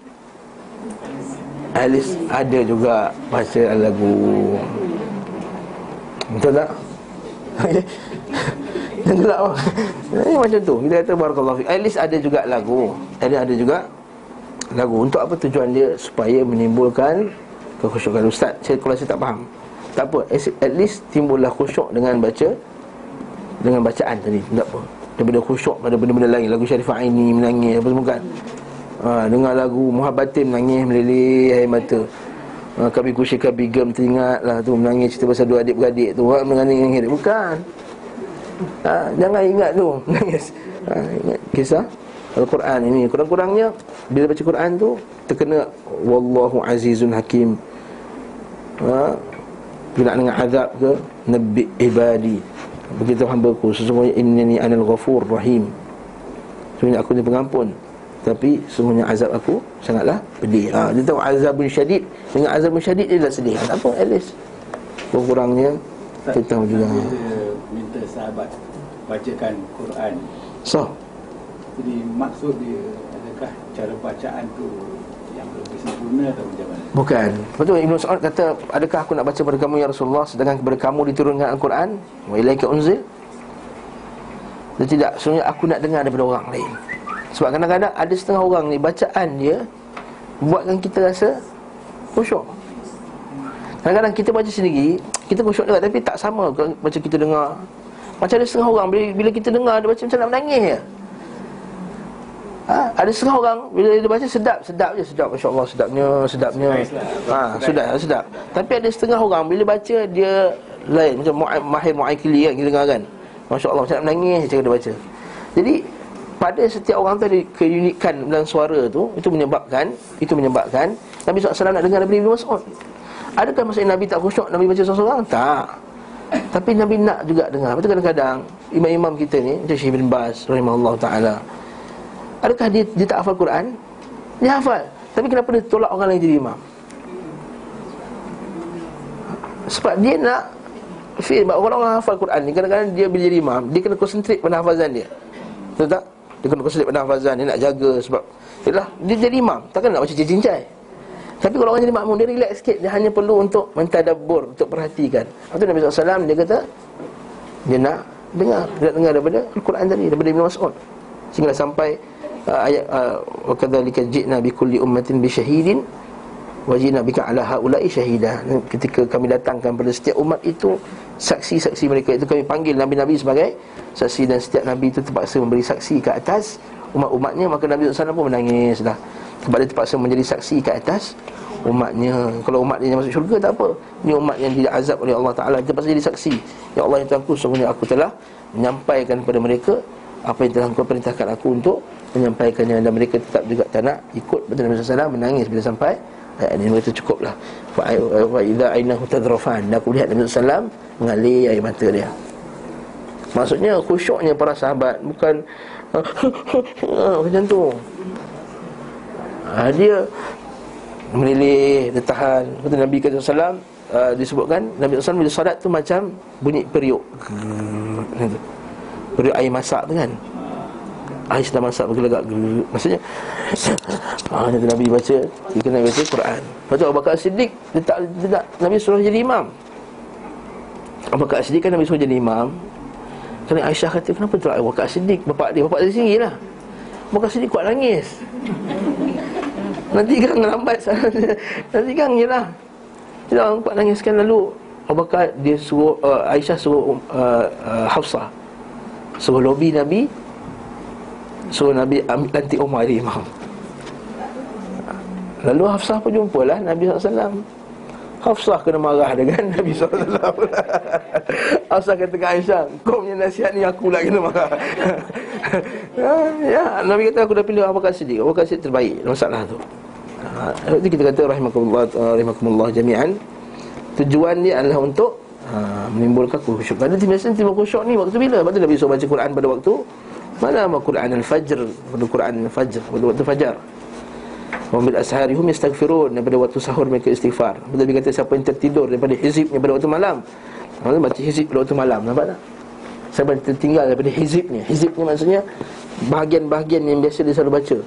S1: At least ada juga baca lagu. Betul tak? Yang gelap Ini macam tu. Kita kata Barakallahu At least ada juga lagu. Ada ada juga Lagu. Untuk apa tujuan dia? Supaya menimbulkan Kekhusyukan. Ustaz saya, Kalau saya tak faham. Tak apa. At least timbullah khusyuk dengan baca Dengan bacaan tadi. Tak apa. Daripada khusyuk pada benda-benda lain. Lagu Syarifah ini Menangis Apa semua kan ha, Dengar lagu Muhabbatin menangis meleleh air mata. Ha, Kami kusyir kami gem teringat lah tu Menangis cerita pasal dua adik-beradik tu. Ha, Menangis-nangis Bukan. Ha, Jangan ingat tu. Menangis. Ha, ingat kisah Al-Quran ini. Kurang-kurangnya Bila baca Quran tu Terkena Wallahu azizun hakim. Ha, Bila nak dengar azab ke Nabi ibadi. Begitu hamba ku Sesungguhnya inni anil ghafur rahim. Sesungguhnya aku ni pengampun Tapi sesungguhnya azab aku Sangatlah pedih. Ha, Dia tahu azabun syadid. Dengan azabun syadid dia dah sedih. Tak apa at least. Kurang-kurangnya Kita tahu juga.
S3: minta sahabat bacakan Quran.
S1: So
S3: Jadi maksud dia adakah cara bacaan tu yang lebih sempurna atau macam mana?
S1: Bukan. Betul Ibn Mas'ud kata Adakah aku nak baca pada kamu ya Rasulullah? Sedangkan kepada kamu diturunkan Al-Quran Wa ilaika unzil. Dia tidak Sebenarnya aku nak dengar daripada orang lain Sebab kadang-kadang ada setengah orang ni Bacaan dia Buatkan kita rasa Khusyuk Kadang-kadang kita baca sendiri Kita khusyuk juga Tapi tak sama Macam kita dengar Macam ada setengah orang Bila, kita dengar Dia baca macam nak menangis je Ha, ada setengah orang bila dia baca sedap, sedap je sedap masya-Allah sedapnya, sedapnya. Ha, sudah sedap. Tapi ada setengah orang bila baca dia lain macam Mahir Mu'aykili kan kita dengar kan. Masya-Allah macam nak menangis cara dia baca. Jadi pada setiap orang tu ada keunikan dalam suara tu itu menyebabkan itu menyebabkan Nabi SAW nak dengar daripada Ibnu Mas'ud. Adakah maksudnya Nabi tak khusyuk Nabi baca seorang-seorang? Tak. Tapi Nabi nak juga dengar. Betul kadang-kadang imam-imam kita ni macam Syekh bin Baz rahimahullah taala Adakah dia, dia tak hafal Quran? Dia hafal Tapi kenapa dia tolak orang lain jadi imam? Sebab dia nak Feel orang-orang hafal Quran ni Kadang-kadang dia bila jadi imam Dia kena konsentrate pada hafazan dia Betul tak? Dia kena konsentrate pada hafazan Dia nak jaga sebab Yalah, dia jadi imam. Takkan nak baca cincai Tapi kalau orang jadi makmum Dia relax sikit. Dia hanya perlu untuk mentadabur Untuk perhatikan. Lepas tu Nabi SAW dia kata Dia nak dengar. Dia nak dengar daripada Al-Quran tadi Daripada Ibn Mas'ud. Sehingga sampai uh, ayat wa kadzalika ji'na bi kulli ummatin bi syahidin wa ji'na bika ala haula'i syahida ketika kami datangkan pada setiap umat itu saksi-saksi mereka. Itu kami panggil nabi-nabi sebagai saksi dan setiap nabi itu terpaksa memberi saksi ke atas. Umat-umatnya maka Nabi SAW pun menangis dah. Sebab dia terpaksa menjadi saksi ke atas umatnya. Kalau umat dia masuk syurga tak apa. Ini umat yang tidak azab oleh Allah Taala. Dia terpaksa jadi saksi. Ya Allah yang Tuhanku sungguhnya aku telah menyampaikan kepada mereka apa yang telah kau perintahkan aku untuk menyampaikannya. Dan mereka tetap juga tak nak ikut. Nabi SAW menangis bila sampai ayat ini. Mereka cukuplah fa idza ainahu tadrafan dan aku lihat Nabi SAW mengalir air mata dia. Maksudnya khusyuknya para sahabat bukan macam tu. Ha, dia melilih dia tahan. Kata Nabi SAW uh, disebutkan Nabi SAW bila solat tu macam bunyi periuk. Periuk air masak tu kan Air sedang masak bergelegak Maksudnya ah, Nanti Nabi baca Dia kena baca Quran. Lepas tu Abu Bakar Siddiq Dia tak, dia tak Nabi suruh jadi imam. Abu Bakar Siddiq kan Nabi suruh jadi imam. Kerana Aisyah kata Kenapa tu Abu Bakar Siddiq? Bapak dia Bapak dia sendiri lah. Abu Bakar Siddiq kuat nangis. Nanti kan lambat. Nanti kan je lah. Dia orang kuat nangis kan lalu Abu Bakar dia suruh uh, Aisyah suruh uh, uh, Hafsah. Suruh lobby Nabi Suruh Nabi ambil lantik Umar jadi imam. Lalu Hafsah pun jumpalah Nabi SAW Hafsah kena marah dengan Nabi SAW Hafsah kata ke Aisyah Kau punya nasihat ni aku lah kena marah. Ya, ya, Nabi kata aku dah pilih Abu Siddiq. Abu Siddiq terbaik Masalah tu. Ha, Itu kita kata Rahimakumullah, Rahimakumullah jami'an. Tujuan dia adalah untuk ha, Menimbulkan khusyuk. Biasanya timbul khusyuk ni Waktu bila? Lepas tu Nabi SAW baca Quran pada waktu Malam Quran al-Fajr? Pada Quran al-Fajr? Pada waktu Fajar? Wambil ashari hum yastaghfirun Daripada waktu sahur mereka istighfar. Dia kata siapa yang tertidur Daripada hizibnya pada waktu malam. Maksudnya baca hizib pada waktu malam Nampak tak? Siapa yang tertinggal daripada hizibnya Hizibnya maksudnya Bahagian-bahagian yang biasa dia selalu baca.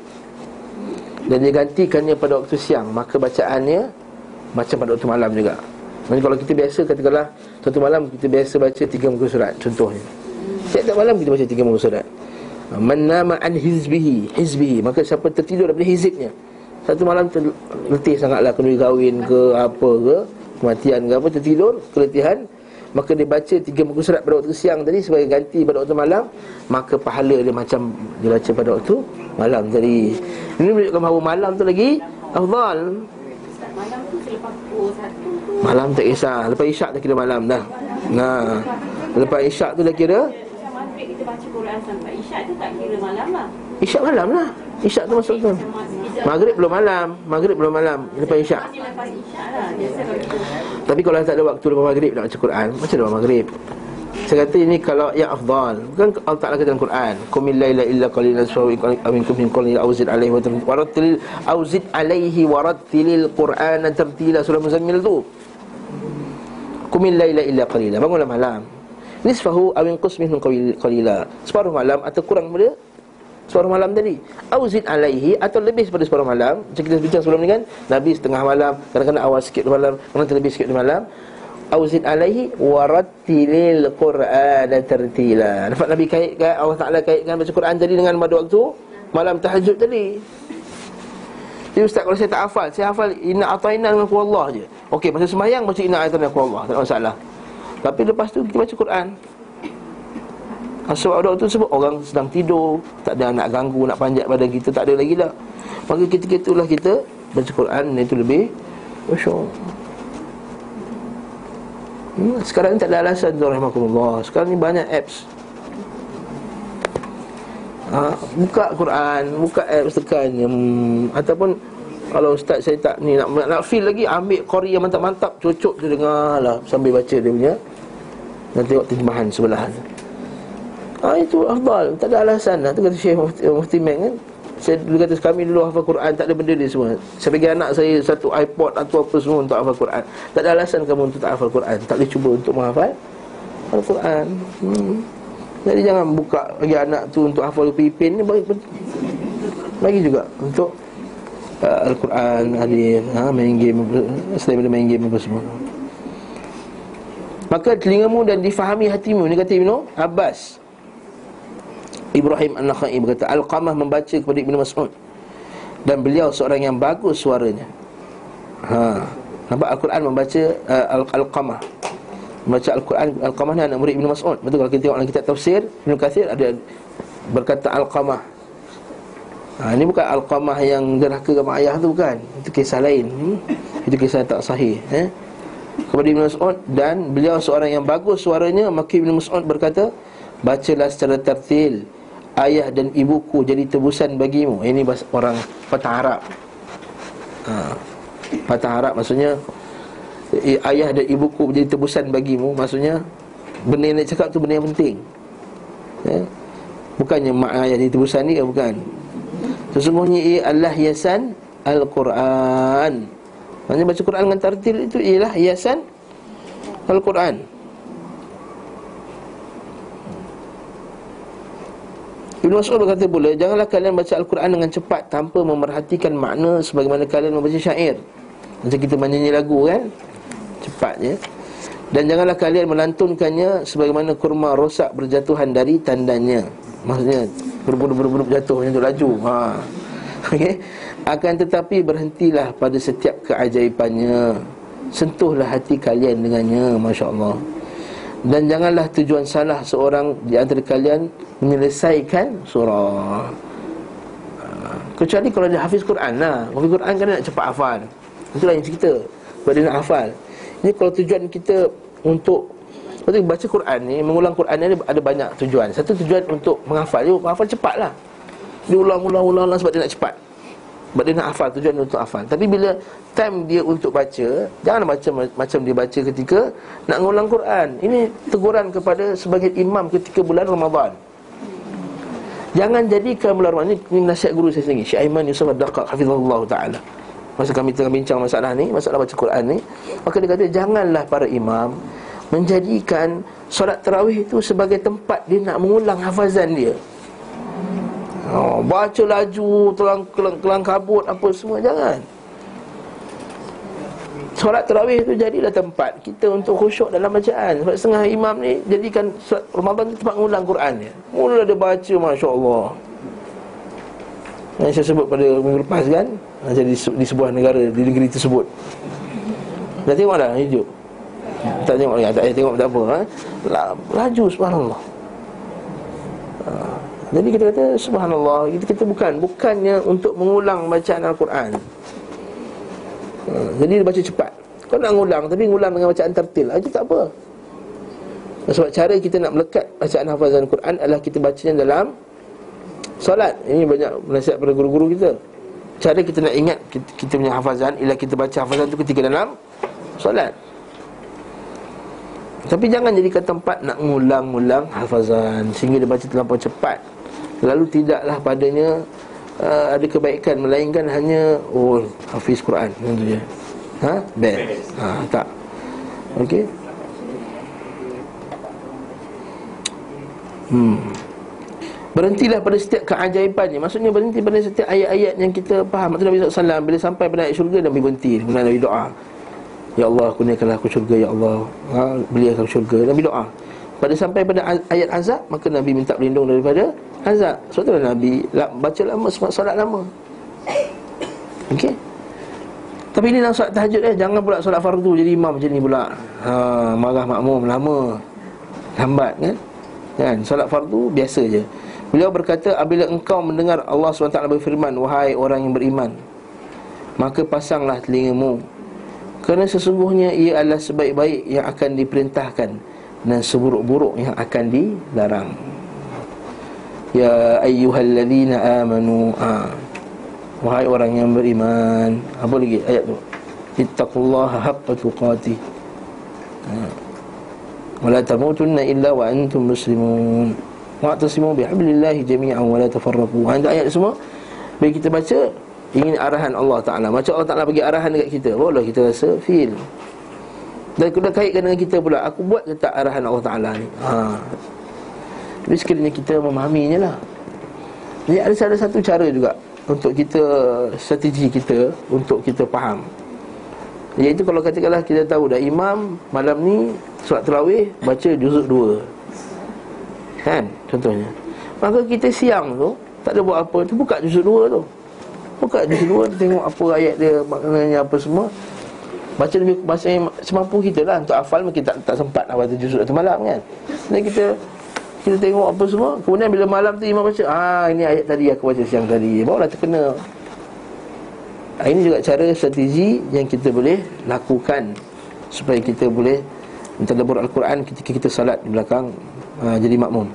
S1: Dan dia gantikannya pada waktu siang. Maka bacaannya Macam pada waktu malam juga. Maksudnya kalau kita biasa katakanlah Waktu malam kita biasa baca tiga muka surat Contohnya. Setiap malam kita baca tiga muka surat Man nama an hizbihi Hizbihi. Maka siapa tertidur daripada hizibnya. Satu malam terletih sangatlah Kena kahwin ke apa ke. Kematian ke apa Tertidur Keletihan. Maka dia baca tiga muka surat pada waktu siang tadi Sebagai ganti pada waktu malam. Maka pahala dia macam Dia baca pada waktu malam tadi. Ini menunjukkan bahawa malam tu lagi Afdal.
S2: Malam
S1: tak kisah. Lepas isyak tak kira malam dah. Nah. Lepas isyak tu dah kira
S2: baca
S4: Quran sampai isyak tu tak kira malam lah.
S1: Isyak malam lah. Isyak tu masuk tu Maghrib belum malam. Maghrib belum malam. Lepas isyak.
S4: Lah.
S1: Tapi kalau tak ada waktu lepas maghrib nak baca Quran Macam lepas maghrib? Saya kata ini kalau yang afdal. Bukan Allah Ta'ala kata dalam Quran Kumil layla illa qalilan suawi Aminkum min qalilan awzid alaihi wa tartil Warattilil awzid alaihi warattilil Quran tartila Surah Muzammil tu. Kumil layla illa qalilan Bangunlah malam Nisfahu awin qusmih min qalila. Separuh malam atau kurang daripada Separuh malam tadi. Auzid alaihi Atau lebih daripada separuh malam. Macam kita bincang sebelum ni kan Nabi setengah malam Kadang-kadang awal sikit malam Kadang-kadang lebih sikit malam. Auzid alaihi Warattilil Qur'an tertila Nampak Nabi kaitkan Allah Ta'ala kaitkan baca Quran tadi Dengan pada waktu? Malam tahajud tadi. Jadi Ustaz kalau saya tak hafal Saya hafal Inna atayna dengan Allah je. Okey masa sembahyang baca Inna atayna dengan Allah Tak ada masalah Tapi lepas tu kita baca Quran. Sebab waktu sebut orang sedang tidur Tak ada nak ganggu, nak panjat badan kita Tak ada lagi lah Maka ketika itulah kita Baca Quran dan itu lebih Allah hmm, Sekarang ni tak ada alasan tu Rahmatullah Sekarang ni banyak apps. Ha, Buka Quran Buka apps tekan. Hmm, Ataupun Kalau ustaz saya tak ni Nak, nak feel lagi Ambil Qori yang mantap-mantap Cocok tu dengar lah Sambil baca dia punya Dan tengok terjemahan sebelah Ha, itu afdal. Tak ada alasan lah. Tu kata Syekh Mufti, Mufti Mek kan. Saya dulu kata kami dulu hafal Quran Tak ada benda dia semua. Saya bagi anak saya satu iPod atau apa semua untuk hafal Quran. Tak ada alasan kamu untuk tak hafal Quran. Tak boleh cuba untuk menghafal Al-Quran. Hmm. Jadi jangan buka bagi anak tu untuk hafal pipin ni bagi, bagi juga untuk uh, Al-Quran hadir ha, Main game Selain main game apa semua Maka telingamu dan difahami hatimu. Ini kata Ibn Abbas. Ibrahim An-Nakhai berkata Al-Qamah membaca kepada Ibn Mas'ud. Dan beliau seorang yang bagus suaranya. Ha. Nampak Al-Quran membaca uh, Al-Qamah. Membaca Al-Quran Al-Qamah ni anak murid Ibn Mas'ud. Betul kalau kita tengok dalam kitab tafsir Ibn Kathir ada berkata Al-Qamah. Ha, Ini bukan Al-Qamah yang derhaka kepada ayah tu bukan. Itu kisah lain. Hmm? Itu kisah tak sahih eh? Kepada Ibn Mas'ud Dan beliau seorang yang bagus suaranya Maka Ibn Mas'ud berkata Bacalah secara tertil ayah dan ibuku jadi tebusan bagimu. Ini orang patah Arab. Ha. Patah Arab maksudnya ayah dan ibuku jadi tebusan bagimu maksudnya benda yang nak cakap tu benda yang penting. Ya. Bukannya mak ayah jadi tebusan ni bukan. Sesungguhnya ia Allah hiasan Al-Quran. Maksudnya baca Quran dengan tartil itu ialah hiasan Al-Quran. Ibn Mas'ud berkata pula Janganlah kalian baca Al-Quran dengan cepat Tanpa memerhatikan makna Sebagaimana kalian membaca syair. Macam kita menyanyi lagu kan? Cepat je. Dan janganlah kalian melantunkannya Sebagaimana kurma rosak berjatuhan dari tandanya. Maksudnya Berburu-buru jatuh macam tu laju. Ha. Okay Akan tetapi berhentilah pada setiap keajaibannya. Sentuhlah hati kalian dengannya Masya Allah dan janganlah tujuan salah seorang di antara kalian menyelesaikan surah. Kecuali kalau dia hafiz Quran lah. Hafiz Quran kan nak cepat hafal. Itu lain cerita. Sebab dia nak hafal. Ini kalau tujuan kita untuk baca Quran ni Mengulang Quran ni ada banyak tujuan. Satu tujuan untuk menghafal. Dia menghafal cepat lah Dia ulang-ulang-ulang sebab dia nak cepat Sebab dia nak hafal Tujuan untuk hafal. Tapi bila time dia untuk baca Jangan baca macam dia baca ketika Nak mengulang Quran. Ini teguran kepada sebagai imam ketika bulan Ramadan. Jangan jadikan bulan Ramadan. Ini nasihat guru saya sendiri. Syekh Aiman Yusuf Ad-Daqaq Hafizullah Ta'ala. Masa kami tengah bincang masalah ni Masalah baca Quran ni Maka dia kata Janganlah para imam Menjadikan Solat terawih itu sebagai tempat Dia nak mengulang hafazan dia oh, Baca laju Telang, kelang, kelang kabut Apa semua Jangan. Solat terawih itu jadilah tempat kita untuk khusyuk dalam bacaan. Sebab setengah imam ni jadikan solat Ramadan ni tempat mengulang Quran dia. Mula dia baca Masya Allah Yang saya sebut pada minggu lepas kan Jadi di sebuah negara, di negeri tersebut. Dah tengok dah hidup. Tak tengok lagi, tak payah tengok tak apa ha? Laju subhanallah. Ha. Jadi kita kata subhanallah kita, kita bukan, bukannya untuk mengulang bacaan Al-Quran ha, Jadi baca cepat Kau nak ngulang Tapi ngulang dengan bacaan tertil Itu tak apa Sebab cara kita nak melekat bacaan hafazan Quran adalah kita bacanya dalam solat. Ini banyak nasihat pada guru-guru kita. Cara kita nak ingat kita, kita punya hafazan ialah kita baca hafazan tu ketika dalam solat. Tapi jangan jadikan tempat nak ngulang-ngulang hafazan sehingga dia baca terlampau cepat. Lalu tidaklah padanya uh, ada kebaikan melainkan hanya oh hafiz Quran itu dia. Ha? Best. Ha, tak. Okey. Hmm. Berhentilah pada setiap keajaibannya Maksudnya berhenti pada setiap ayat-ayat yang kita faham Maksudnya Nabi SAW Bila sampai pada ayat syurga Nabi berhenti Kemudian Nabi doa Ya Allah kurniakanlah aku syurga Ya Allah ha, Beliau aku syurga Nabi doa Pada sampai pada ayat azab Maka Nabi minta berlindung daripada azab Sebab itulah Nabi baca lama Sebab solat lama. Okey? Tapi ini dalam solat tahajud eh Jangan pula solat fardu Jadi imam macam ni pula. Ha, Marah makmum lama. Lambat kan? Kan? Solat fardu biasa je. Beliau berkata apabila engkau mendengar Allah SWT berfirman wahai orang yang beriman maka pasanglah telingamu. Kerana sesungguhnya ia adalah sebaik-baik yang akan diperintahkan dan seburuk-buruk yang akan dilarang Ya ayyuhalladzina amanu ha. Wahai orang yang beriman. Apa lagi? Ayat tu. Ittaqullaha haqqa tuqatih. Ha. Wala tamutunna illa wa antum muslimun. Wa'tasimu bihablillahi jami'an wa la tafarraqu. Ada ayat semua Bila kita baca Ingin arahan Allah Ta'ala. Macam Allah Ta'ala bagi arahan dekat kita Barulah kita rasa feel. Dan kena kaitkan dengan kita pula. Aku buat ke tak arahan Allah Ta'ala ni? Ha. Jadi sekiranya kita memahaminya lah. Jadi ada, ada satu cara juga Untuk kita Strategi kita Untuk kita faham. Iaitu kalau katakanlah kita tahu dah Imam malam ni Surat terawih Baca juzuk dua. Kan? Contohnya. Maka kita siang tu Tak ada buat apa tu Buka juzuk dua tu. Buka juzuk dua tu Tengok apa ayat dia Maknanya apa semua. Baca lebih bahasa semampu kita lah. Untuk hafal kita tak, tak sempat nak baca juzuk satu malam kan. Dan kita kita tengok apa semua. Kemudian bila malam tu imam baca Ah ini ayat tadi aku baca siang tadi. Barulah terkena. Ah, Ini juga cara strategi Yang kita boleh lakukan Supaya kita boleh Mentadabur Al-Quran ketika kita salat di belakang uh, Jadi makmum.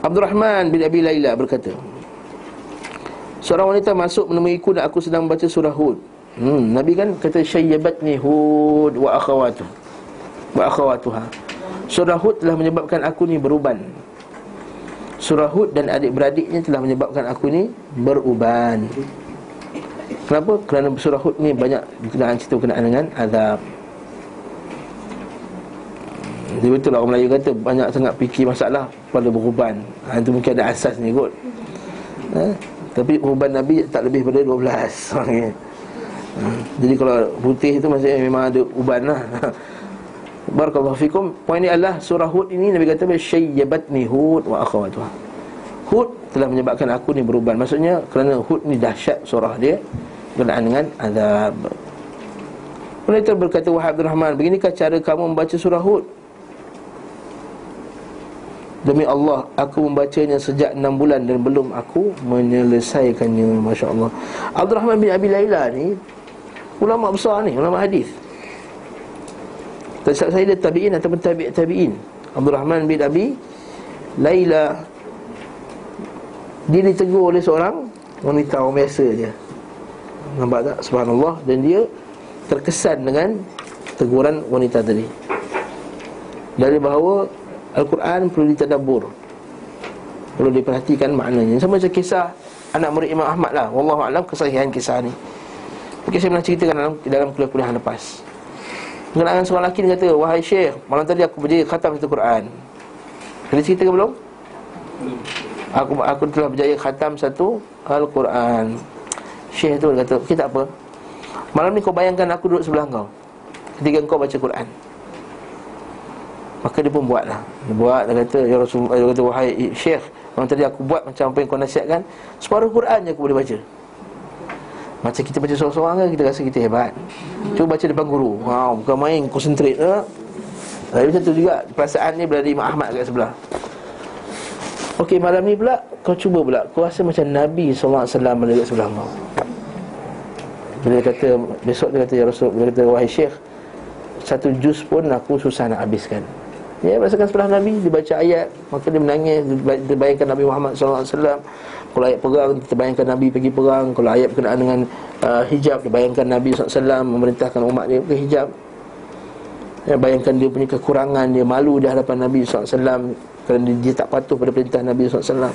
S1: Abdul Rahman bin Abi Layla berkata Seorang wanita masuk menemuiku dan aku sedang membaca surah Hud. Hmm, Nabi kan kata Syayyabatni Hud wa akhawatuh. Wa akhawatuha Surah Hud telah menyebabkan aku ni beruban Surah Hud dan adik-beradiknya telah menyebabkan aku ni beruban Kenapa? Kerana surah Hud ni banyak berkenaan cerita berkenaan dengan azab Dia betul lah orang Melayu kata banyak sangat fikir masalah pada beruban ha, Itu mungkin ada asas ni kot ha? Tapi uban Nabi tak lebih pada 12 okay. ha, Jadi kalau putih tu maksudnya memang ada uban lah Barakallahu fikum. Poin ni adalah surah Hud ini Nabi kata Syayyabatni Hud wa akhawatuha. Hud telah menyebabkan aku ni beruban. Maksudnya kerana Hud ni dahsyat surah dia Berkenaan dengan azab. Penelitian berkata Wahab Abdul Rahman Beginikah cara kamu membaca surah Hud? Demi Allah Aku membacanya sejak 6 bulan Dan belum aku menyelesaikannya Masya Allah Abdul Rahman bin Abi Layla ni Ulama besar ni Ulama hadis tak saya dia tabi'in ataupun tabi' tabi'in. Abdul Rahman bin Abi Laila. Dia ditegur oleh seorang Wanita orang biasa je. Nampak tak? Subhanallah. Dan dia terkesan dengan Teguran wanita tadi. Dari bahawa Al-Quran perlu ditadabur Perlu diperhatikan maknanya. Sama macam kisah Anak murid Imam Ahmad lah. Wallahu'alam kesahihan kisah ni. Mungkin saya pernah ceritakan dalam, dalam kuliah-kuliah lepas Mengenai seorang lelaki dia kata Wahai Syekh Malam tadi aku berjaya khatam satu Quran. Ada cerita ke belum? Aku aku telah berjaya khatam satu Al-Quran. Syekh tu kata Okey tak apa. Malam ni kau bayangkan aku duduk sebelah kau Ketika kau baca Quran. Maka dia pun buat lah Dia buat Dia kata Ya Rasulullah Dia kata Wahai Syekh Malam tadi aku buat macam apa yang kau nasihatkan. Separuh Quran je aku boleh baca macam kita baca seorang-seorang kan Kita rasa kita hebat. Cuba baca depan guru. Ha, Bukan main konsentrate ha? Tapi macam tu juga Perasaan ni berada Imam Ahmad kat sebelah. Okey malam ni pula Kau cuba pula. Kau rasa macam Nabi SAW berada kat sebelah kau. Bila dia kata Besok dia kata Ya Rasul Dia kata Wahai Syekh satu juz pun aku susah nak habiskan. Ya, berdasarkan sebelah Nabi Dibaca ayat Maka dia menangis Dia bayangkan Nabi Muhammad SAW Kalau ayat perang Kita bayangkan Nabi pergi perang. Kalau ayat berkenaan dengan uh, hijab Dia bayangkan Nabi SAW Memerintahkan umat dia ke hijab. Ya, Bayangkan dia punya kekurangan Dia malu di hadapan Nabi SAW Kerana dia, dia tak patuh pada perintah Nabi SAW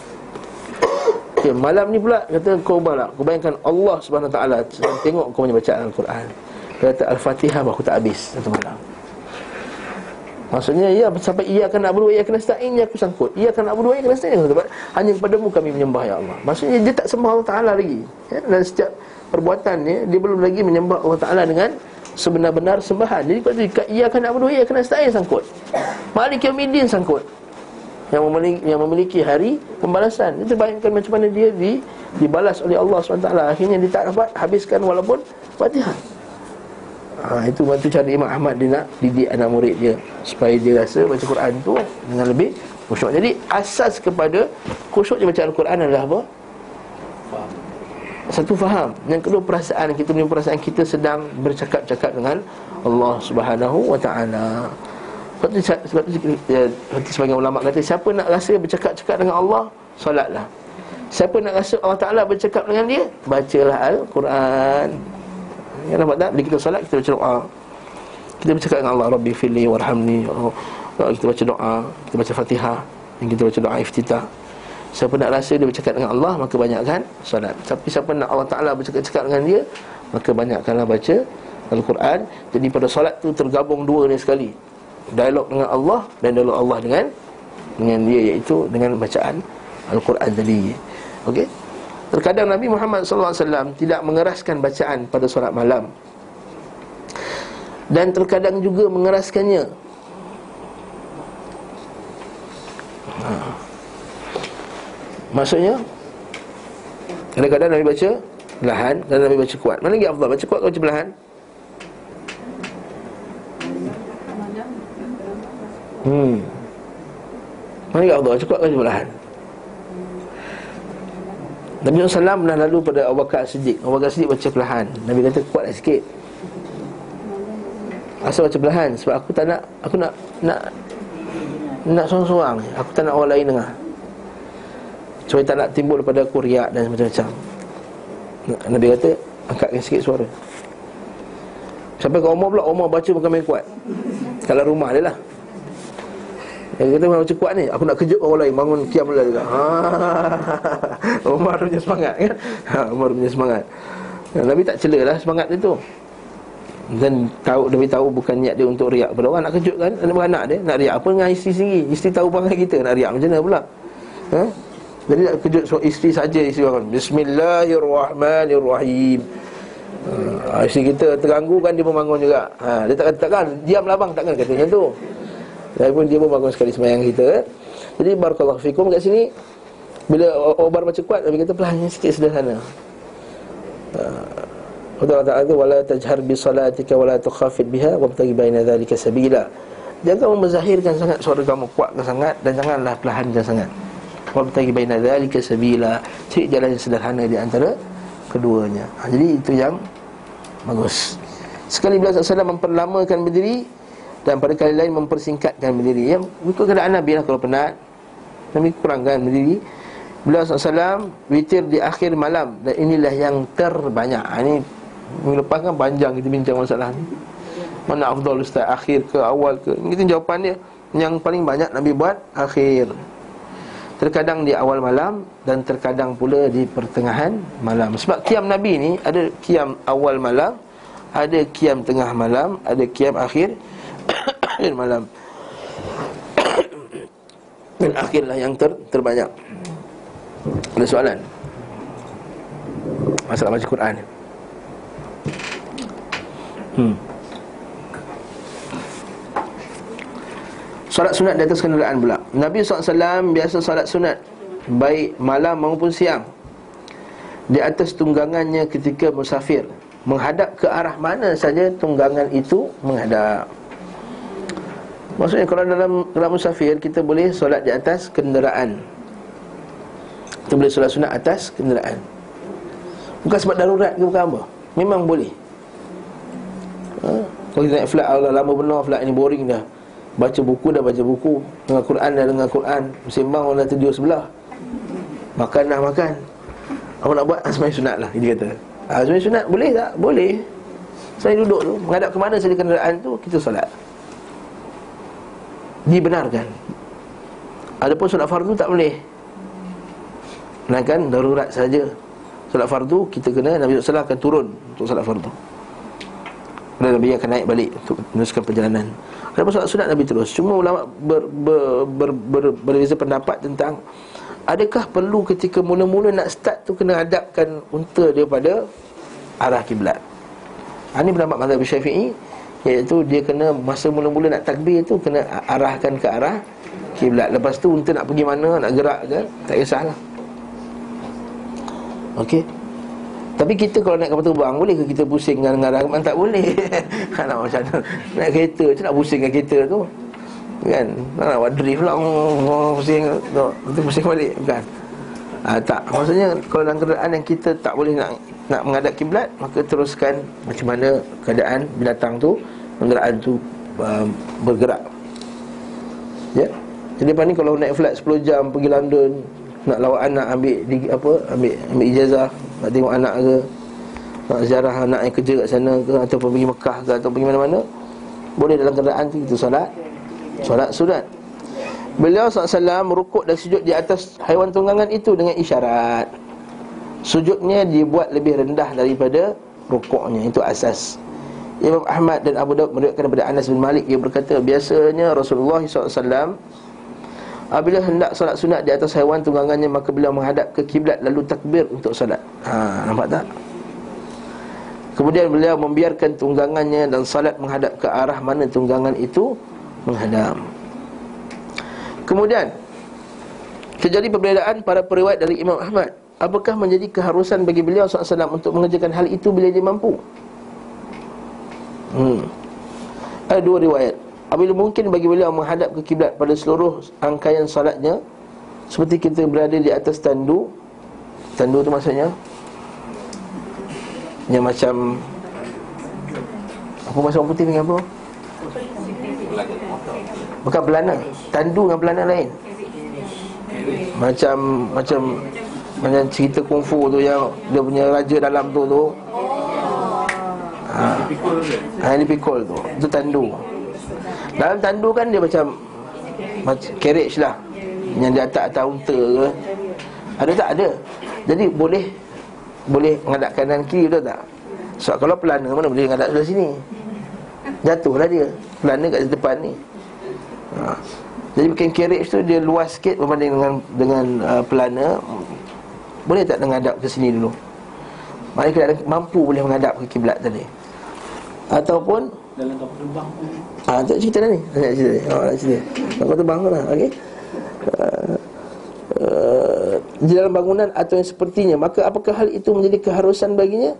S1: okay, Malam ni pula Kata kau balak Kau bayangkan Allah SWT Tengok kau punya bacaan Al-Quran. Kata Al-Fatihah Aku tak habis Satu malam Maksudnya ya sampai ia akan nak berdua ia akan nasta'in ia aku sangkut. Ia akan nak berdua ia akan nasta'in sebab hanya kepadamu kami menyembah ya Allah. Maksudnya dia tak sembah Allah Taala lagi. Ya, dan setiap perbuatannya dia belum lagi menyembah Allah Taala dengan sebenar-benar sembahan. Jadi dia, ia akan nak berdua ia akan nasta'in sangkut. Malik Yaumiddin sangkut. Yang memiliki, yang memiliki hari pembalasan. Itu bayangkan macam mana dia di, dibalas oleh Allah SWT Akhirnya dia tak dapat habiskan walaupun Fatihah ha, Itu waktu cara Imam Ahmad dia nak didik anak murid dia Supaya dia rasa baca Quran tu dengan lebih khusyuk. Jadi asas kepada khusyuk dia baca Al-Quran adalah apa? Satu faham. Yang kedua perasaan. Kita punya perasaan kita sedang bercakap-cakap dengan Allah Subhanahu Wa Taala. Sebab tu, sebab tu ya, sebagai ulama kata Siapa nak rasa bercakap-cakap dengan Allah Solatlah. Siapa nak rasa Allah Ta'ala bercakap dengan dia Bacalah Al-Quran Ya nampak tak? Bila kita salat kita baca doa. Kita bercakap dengan Allah Rabbi fili warhamni. Oh, Kita baca doa Kita baca fatihah Dan kita baca doa iftitah. Siapa nak rasa dia bercakap dengan Allah Maka banyakkan salat Tapi siapa nak Allah Ta'ala bercakap-cakap dengan dia Maka banyakkanlah baca Al-Quran. Jadi pada salat tu tergabung dua ni sekali. Dialog dengan Allah Dan dialog Allah dengan Dengan dia iaitu dengan bacaan Al-Quran tadi. Okey Terkadang Nabi Muhammad SAW tidak mengeraskan bacaan pada solat malam. Dan terkadang juga mengeraskannya. Ha. Maksudnya? Kadang-kadang Nabi baca Perlahan Dan Nabi baca kuat. Mana lagi Allah Baca kuat atau baca perlahan. Hmm. Mana lagi Allah Baca kuat atau baca perlahan Nabi SAW pernah lalu pada Abu Bakar Siddiq. Abu Bakar Siddiq baca perlahan. Nabi kata kuatlah sikit. Asal baca perlahan? Sebab aku tak nak Aku nak Nak Nak seorang-seorang. Aku tak nak orang lain dengar. Supaya tak nak timbul daripada aku riak dan macam-macam. Nabi kata Angkatkan sikit suara. Sampai ke Umar pula Umar baca bukan main kuat. Kalau rumah dia lah yang kata macam kuat ni Aku nak kejut orang lain Bangun kiam pula juga. Ha. Umar punya semangat kan? Ha, Umar punya semangat. Ha, Nabi tak cela lah semangat dia tu. Dan tahu Nabi tahu bukan niat dia untuk riak pada orang. Nak kejut kan Anak beranak dia. Nak riak apa dengan isteri sendiri? Isteri tahu perangai kita Nak riak macam mana pula? Ha? Jadi nak kejut so, isteri saja isteri orang. Bismillahirrahmanirrahim. Ha, Isteri kita terganggu kan Dia pun bangun juga. Ha, Dia tak kata takkan Diam lah bang Takkan kata macam tu pun dia pun bangun sekali semayang kita. Jadi barakallahu fikum kat sini Bila Obar baca kuat Nabi kata pelahnya sikit sederhana. Allah Ta'ala kata Wala tajhar bi salatika Wala tukhafid biha Wabtagi baina dhalika sabila. Jangan memzahirkan sangat suara kamu kuatkan sangat Dan janganlah perlahankan sangat. Wabtagi baina dhalika sabila. Cari jalan yang sederhana di antara keduanya. Ha, Jadi itu yang bagus. Sekali bila SAW memperlamakan berdiri dan pada kali lain mempersingkatkan berdiri. Yang ikut keadaan Nabi lah kalau penat. Nabi kurangkan berdiri. Beliau SAW witir di akhir malam. Dan inilah yang terbanyak. Ha, ini lepas kan panjang kita bincang masalah ni. Mana afdal ustaz akhir ke awal ke. Kita jawapan dia. Yang paling banyak Nabi buat akhir. Terkadang di awal malam dan terkadang pula di pertengahan malam. Sebab kiam Nabi ni ada kiam awal malam ada kiam tengah malam ada kiam akhir akhir malam. Dan akhirlah yang ter, terbanyak. Ada soalan? Masalah baca Quran. Hmm. Salat sunat di atas kenderaan pula. Nabi SAW biasa salat sunat Baik malam maupun siang Di atas tunggangannya ketika musafir. Menghadap ke arah mana saja tunggangan itu menghadap Maksudnya kalau dalam dalam musafir kita boleh solat di atas kenderaan. Kita boleh solat sunat atas kenderaan. Bukan sebab darurat ke bukan apa. Memang boleh. Ha? Kalau kita naik flight Allah lama benar flight ni boring dah Baca buku dah baca buku Dengar Quran dah dengar Quran Sembang orang terjun sebelah Makan dah makan Apa nak buat? Asmai sunat lah Dia kata Asmai sunat boleh tak? Boleh Saya duduk tu Menghadap ke mana saja kenderaan tu Kita solat Dibenarkan. Adapun solat fardu tak boleh. Melainkan darurat saja. Solat fardu kita kena Nabi SAW akan turun Untuk solat fardu. Kemudian Nabi akan naik balik Untuk meneruskan perjalanan. Adapun solat sunat Nabi terus. Cuma ulama ber, ber, ber, ber, berbeza pendapat tentang Adakah perlu ketika mula-mula nak start tu Kena hadapkan unta daripada Arah kiblat. Ini pendapat mazhab syafi'i Iaitu dia kena masa mula-mula nak takbir tu Kena arahkan ke arah kiblat. Lepas tu unta nak pergi mana Nak gerak ke Tak kisahlah. Okey. Tapi kita kalau naik kapal terbang Boleh ke kita pusing dengan arah Tak boleh. Nak macam mana Naik kereta Macam nak pusing dengan kereta tu. Kan? Nak buat drift lah. Oh, Pusing. Tu Nanti pusing balik. Bukan. Ha, Tak. Maksudnya Kalau dalam keadaan yang kita tak boleh nak Nak menghadap kiblat Maka teruskan Macam mana keadaan binatang tu Kenderaan tu uh, Bergerak. Ya? Jadi lepas ni kalau naik flight 10 jam Pergi London nak lawak anak ambil di, apa ambil ambil ijazah nak tengok anak ke nak ziarah anak yang kerja kat sana ke ataupun pergi Mekah ke atau pergi mana-mana boleh dalam kenderaan tu kita solat. Solat sunat. Beliau SAW merukuk dan sujud di atas haiwan tunggangan itu dengan isyarat sujudnya dibuat lebih rendah daripada rukuknya. Itu asas. Imam Ahmad dan Abu Daud meriwayatkan daripada Anas bin Malik. Ia berkata biasanya Rasulullah SAW Apabila hendak solat sunat di atas haiwan tunggangannya Maka beliau menghadap ke kiblat lalu takbir untuk solat. Ha, Nampak tak? Kemudian beliau membiarkan tunggangannya dan salat menghadap ke arah mana tunggangan itu menghadap. Kemudian Terjadi perbezaan para periwayat dari Imam Ahmad Apakah menjadi keharusan bagi beliau SAW untuk mengerjakan hal itu bila dia mampu? Hmm. Ada dua riwayat Apabila mungkin bagi beliau menghadap ke kiblat pada seluruh rangkaian salatnya Seperti kita berada di atas tandu Tandu tu maksudnya Yang macam Apa bahasa orang putih dengan apa? Bukan belana Tandu dengan belana lain Macam Macam Macam cerita kungfu tu yang Dia punya raja dalam tu tu. Ha, ha ini pikul tu. Itu tandu. Dalam tandu kan dia macam Macam carriage lah. Yang dia atas atas unta ke. Ada tak? Ada. Jadi boleh Boleh mengadap kanan kiri betul tak? Sebab so, kalau pelana mana boleh mengadap sebelah sini? Jatuhlah dia. Pelana kat depan ni. Ha. Jadi bukan carriage tu dia luas sikit Berbanding dengan dengan uh, pelana Boleh tak mengadap ke sini dulu? Maksudnya mampu boleh menghadap ke kiblat tadi Ataupun
S3: dalam terbang
S1: Ah, tak cerita dah ni. Nak cerita ni. Oh, nak cerita. Kapal terbang lah. Okey. Uh, uh, di dalam bangunan atau yang sepertinya maka apakah hal itu menjadi keharusan baginya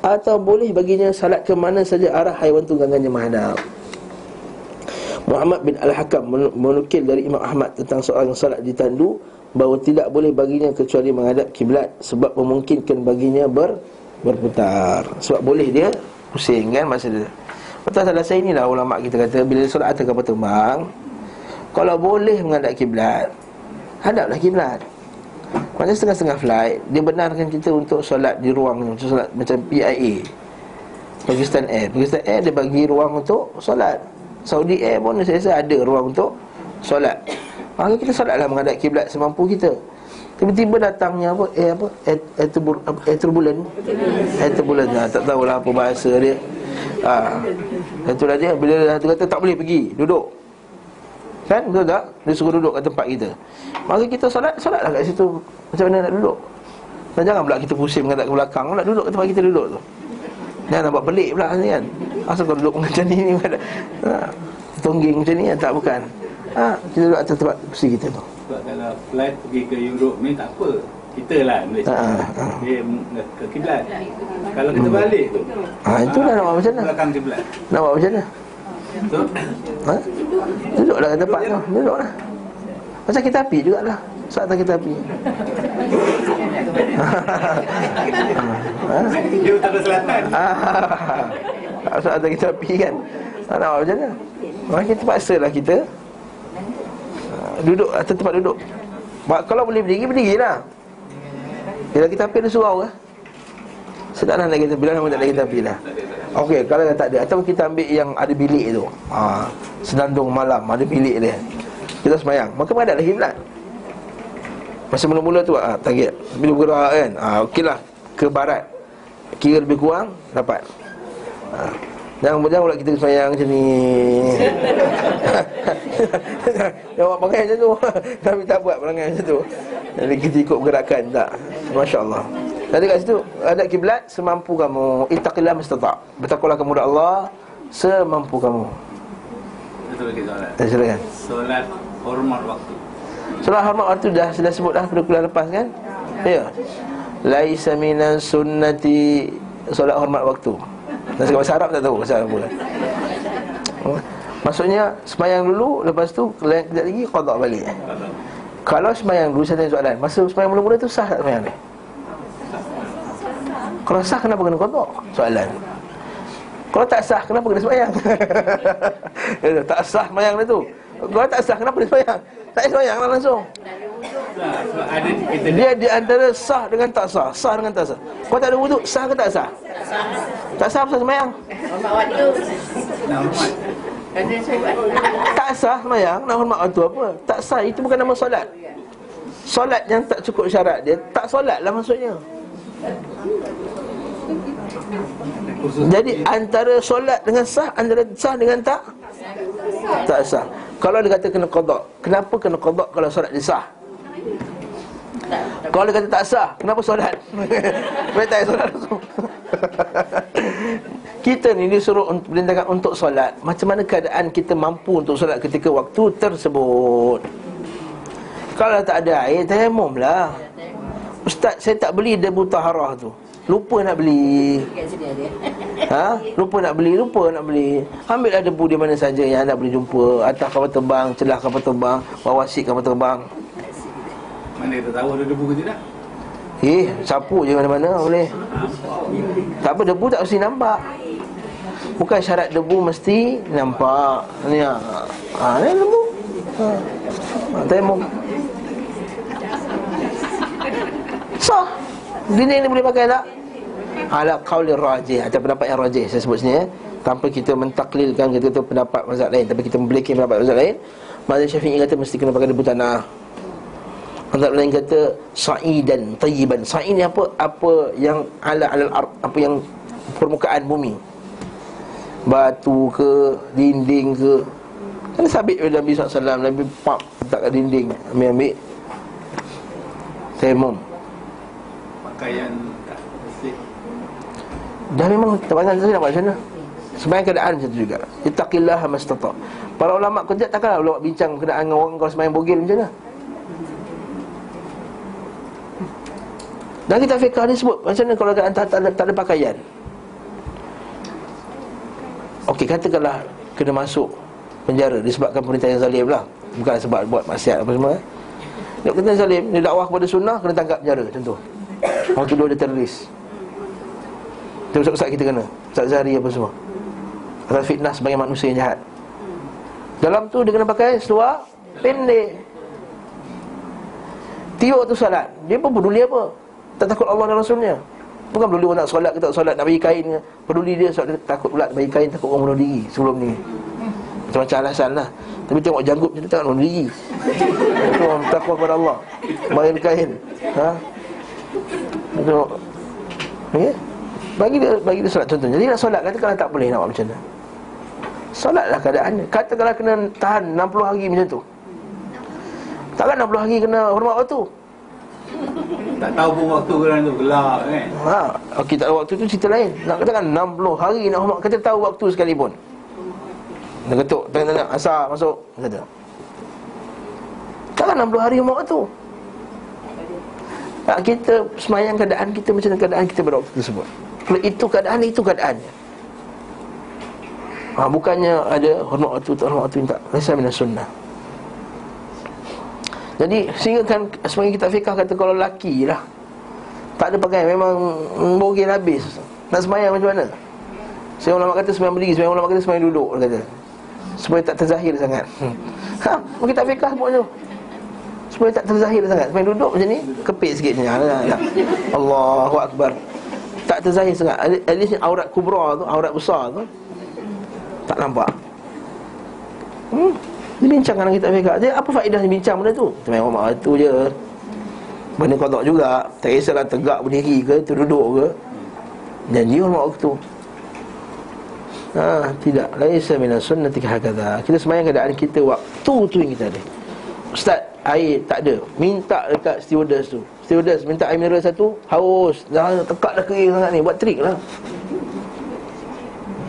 S1: atau boleh baginya salat ke mana saja arah haiwan tunggangannya menghadap Muhammad bin Al-Hakam menukil dari Imam Ahmad tentang seorang salat di tandu bahawa tidak boleh baginya kecuali menghadap kiblat sebab memungkinkan baginya ber berputar. Sebab boleh dia pusing kan masa dia. Atas dasar inilah ulama kita kata Bila solat atas kapal terbang Kalau boleh menghadap kiblat Hadaplah kiblat. Macam setengah-setengah flight Dia benarkan kita untuk solat di ruang Macam solat macam PIA Pakistan Air. Pakistan Air dia bagi ruang untuk solat. Saudi Air pun saya rasa ada ruang untuk solat Maka kita solatlah menghadap kiblat semampu kita. Tiba-tiba datangnya apa air apa air, turbul, air turbulent air turbulent nah, tak tahulah apa bahasa dia. Ha. Itulah dia. Bila dia kata tak boleh pergi Duduk. Kan? Betul tak? Dia suruh duduk kat tempat kita. Maka kita solat Solatlah kat situ. Macam mana nak duduk? Dan jangan pula kita pusing Mengadap ke belakang. Nak duduk kat tempat kita duduk tu? Jangan nampak pelik pula ni kan? Asal kau duduk macam ni ha. Tongging macam ni kan? Tak bukan ha. Kita duduk atas tempat kursi kita tu.
S3: Sebab kalau flight pergi ke Europe ni tak apa. Kita lah Malaysia
S1: Ha, ha.
S3: Dia ke kiblat. Kalau kita balik tu.
S1: Ha, itulah nak buat macam mana?
S3: Belakang kiblat.
S1: Nak buat macam mana? Ha? Duduklah kat tempat tu. Duduklah. Macam kita api jugalah. Solat tak kita api.
S3: Dia utara selatan.
S1: Ah, Solat tak kita api kan. Tak nak buat macam mana? Maka kita paksa lah kita ah, Duduk atas tempat duduk. Kalau boleh berdiri, berdirilah. Bila kita ada surau ke lah nak kita Bila nak kita api lah. Okey, kalau tak ada Atau kita ambil yang ada bilik tu. Ha, Senandung malam, ada bilik dia. Kita semayang Maka menghadap lagi kiblat Masa mula-mula tu ha, target. Bila bergerak kan? Ha, Okey lah Ke barat. Kira lebih kurang Dapat. Ha. Jangan jangan pula kita semayang macam ni. Jawab pakai macam tu. Kami tak buat perangai macam tu. Jadi kita ikut pergerakan Tak? Masya Allah Jadi kat situ Ada kiblat Semampu kamu. Ittaqillah mustata' Bertakwalah kamu kepada Allah Semampu kamu.
S3: Betul lagi soalan
S1: Eh, silakan.
S3: Solat hormat waktu.
S1: Surah hormat waktu dah sudah sebut dah pada kuliah lepas kan? Ya. Laisa minan sunnati. Solat hormat waktu. Dan sekarang bahasa Arab tak tahu bahasa Arab pula. Oh. Maksudnya semayang dulu lepas tu lain kejap lagi qada balik. Kalau semayang dulu saya tanya soalan, masa semayang mula-mula tu sah tak semayang ni? Kalau sah kenapa kena qada? Soalan. Kalau tak sah kenapa kena semayang? Ya, tak sah semayang dia tu. Kalau tak sah kenapa dia semayang? Tak semayang lah langsung. Dia di antara sah dengan tak sah Sah dengan tak sah Kau tak ada wuduk, sah ke tak sah? Tak sah
S2: hormat Kena solat.
S1: Tak sah semayang, nak hormat waktu apa? Tak sah, itu bukan nama solat Solat yang tak cukup syarat dia Tak solat lah maksudnya Jadi antara solat dengan sah Antara sah dengan tak Tak sah Kalau dia kata kena kodok Kenapa kena kodok kalau solat dia sah? Kalau dia kata tak sah Kenapa solat? Boleh tak solat Kita ni disuruh perintahkan untuk solat. Macam mana keadaan kita mampu untuk solat ketika waktu tersebut? Kalau tak ada air, tayamum lah. Ustaz, saya tak beli debu taharah tu Lupa nak beli.
S2: Ada.
S1: Ha? Lupa nak beli, lupa nak beli. Ambillah debu di mana saja yang anda boleh jumpa. Atas kapal terbang, celah kapal terbang Bawah seat kapal terbang.
S3: Mana kita tahu ada debu ke tidak?
S1: Eh, sapu je mana-mana boleh. Tak apa, debu tak mesti nampak. Bukan syarat debu mesti nampak. Ni ha, ha ni debu. Ha, ha tayamum Sah. Dinding ni boleh pakai tak? Ala qawli rajih Atau pendapat yang rajih Saya sebut sini ya. Tanpa kita mentaklilkan Kita kata pendapat mazhab lain. Tapi kita membelikan pendapat mazhab lain. Mazhab syafi'i kata Mesti kena pakai debu tanah. Mazhab lain kata Sa'idan tayyiban. Sa'i ni apa? Apa yang ala alal ard Apa yang permukaan bumi? Batu ke Dinding ke? Kan sabit oleh Nabi SAW Nabi pap letak kat dinding. Ambil-ambil Tayamum
S3: pakaian tak bersih
S1: Dah memang tabanan saya nak buat macam mana? Sebenarnya keadaan macam tu juga. Ittaqillah mastata. Para ulama kerja takkanlah ulama bincang Keadaan dengan orang kalau semayang bogil macam mana? Dan kita fiqah ni sebut Macam mana kalau keadaan tak, tak, ada, tak ada pakaian? Okey katakanlah Kena masuk penjara Disebabkan perintah yang zalim lah. Bukan sebab buat maksiat apa semua eh. Dia kata zalim Dia dakwah kepada sunnah Kena tangkap penjara contoh tuduh dia teroris Itu ustaz-ustaz kita kena. Ustaz Zahri apa semua. Atas fitnah sebagai manusia yang jahat. Dalam tu dia kena pakai seluar Pendek. Tiuk tu salat Dia pun peduli apa? Tak takut Allah dan Rasulnya. Bukan peduli orang nak solat ke tak solat Nak bagi kain ke. Peduli dia sebab dia takut pula Bagi kain takut orang bunuh diri Sebelum ni. Macam-macam alasan lah. Tapi tengok janggut macam tu tak bunuh diri. Itu orang takut kepada Allah. Bagi kain. Ha? Tengok. Okay? Bagi dia bagi dia solat contoh. Jadi nak solat katakanlah tak boleh nak buat macam mana? Solatlah keadaannya. Katakanlah kena tahan 60 hari macam tu. Takkan 60 hari kena hormat waktu.
S3: tak tahu pun waktu kerana tu gelap kan
S1: Ha, okey tak ada waktu tu cerita lain. Nak katakan 60 hari nak hormat kata tahu waktu sekalipun. Nak ketuk tengok-tengok asar masuk kata. Takkan 60 hari hormat waktu. Tak, kita semayang keadaan kita macam keadaan kita pada waktu tersebut. Kalau itu keadaan, itu keadaannya. Ha, bukannya ada hormat waktu, tak hormat waktu, tak. Rasa minas sunnah. Jadi sehingga kan sebagai kita fikah kata kalau laki lah tak ada pakai memang bogel habis. Nak semayang macam mana? Saya ulama kata semayang berdiri, semayang ulama kata semayang duduk kata. Supaya tak terzahir sangat. Ha, bagi tak fikah semua tu. Supaya tak terzahir sangat. Semayang duduk macam ni, kepit sikit ni. Ha, ha, ha. Allahu akbar. Tak terzahir sangat. At least aurat kubra tu, aurat besar tu tak nampak. Hmm. Dia bincang dengan kita fikah. Dia apa faedah dia bincang benda tu? Semayang rumah tu je. Benda kodok juga Tak kisahlah tegak berdiri ke Terduduk ke Janji hormat waktu Ha, tidak Laisa minas sunnati hakadha Kita semayang keadaan kita Waktu tu yang kita ada Ustaz, air tak ada Minta dekat stewardess tu Stewardess minta air mineral satu Haus. Dah tekak dah kering sangat ni Buat trik lah.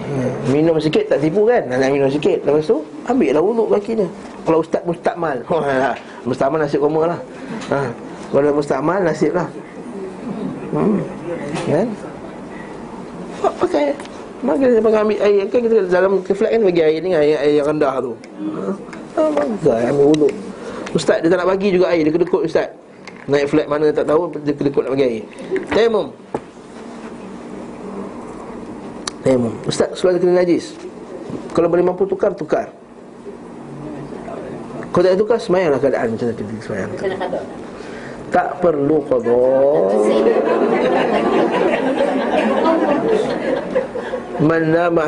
S1: Hmm, Minum sikit tak tipu kan? Nak minum sikit. Lepas tu Ambil lah wuduk kakinya Kalau ustaz mustakmal. Mustakmal nasib koma lah. Ha. Kalau mustamal nasib lah. Hmm. Kan? Pakai. Maka dia ambil air. Kan kita dalam keflat kan bagi air ni Air, air yang rendah tu. Ha, Maka ambil wuduk Ustaz dia tak nak bagi juga air. Dia kedekut ustaz Naik flat mana tak tahu Dia kedekut nak bagi air. Taimum Taimum Ustaz suara kena najis. Kalau boleh mampu tukar, tukar. Kalau tak tukar, semayanglah keadaan macam tu Semayang
S2: kadang
S1: tak perlu qada man nama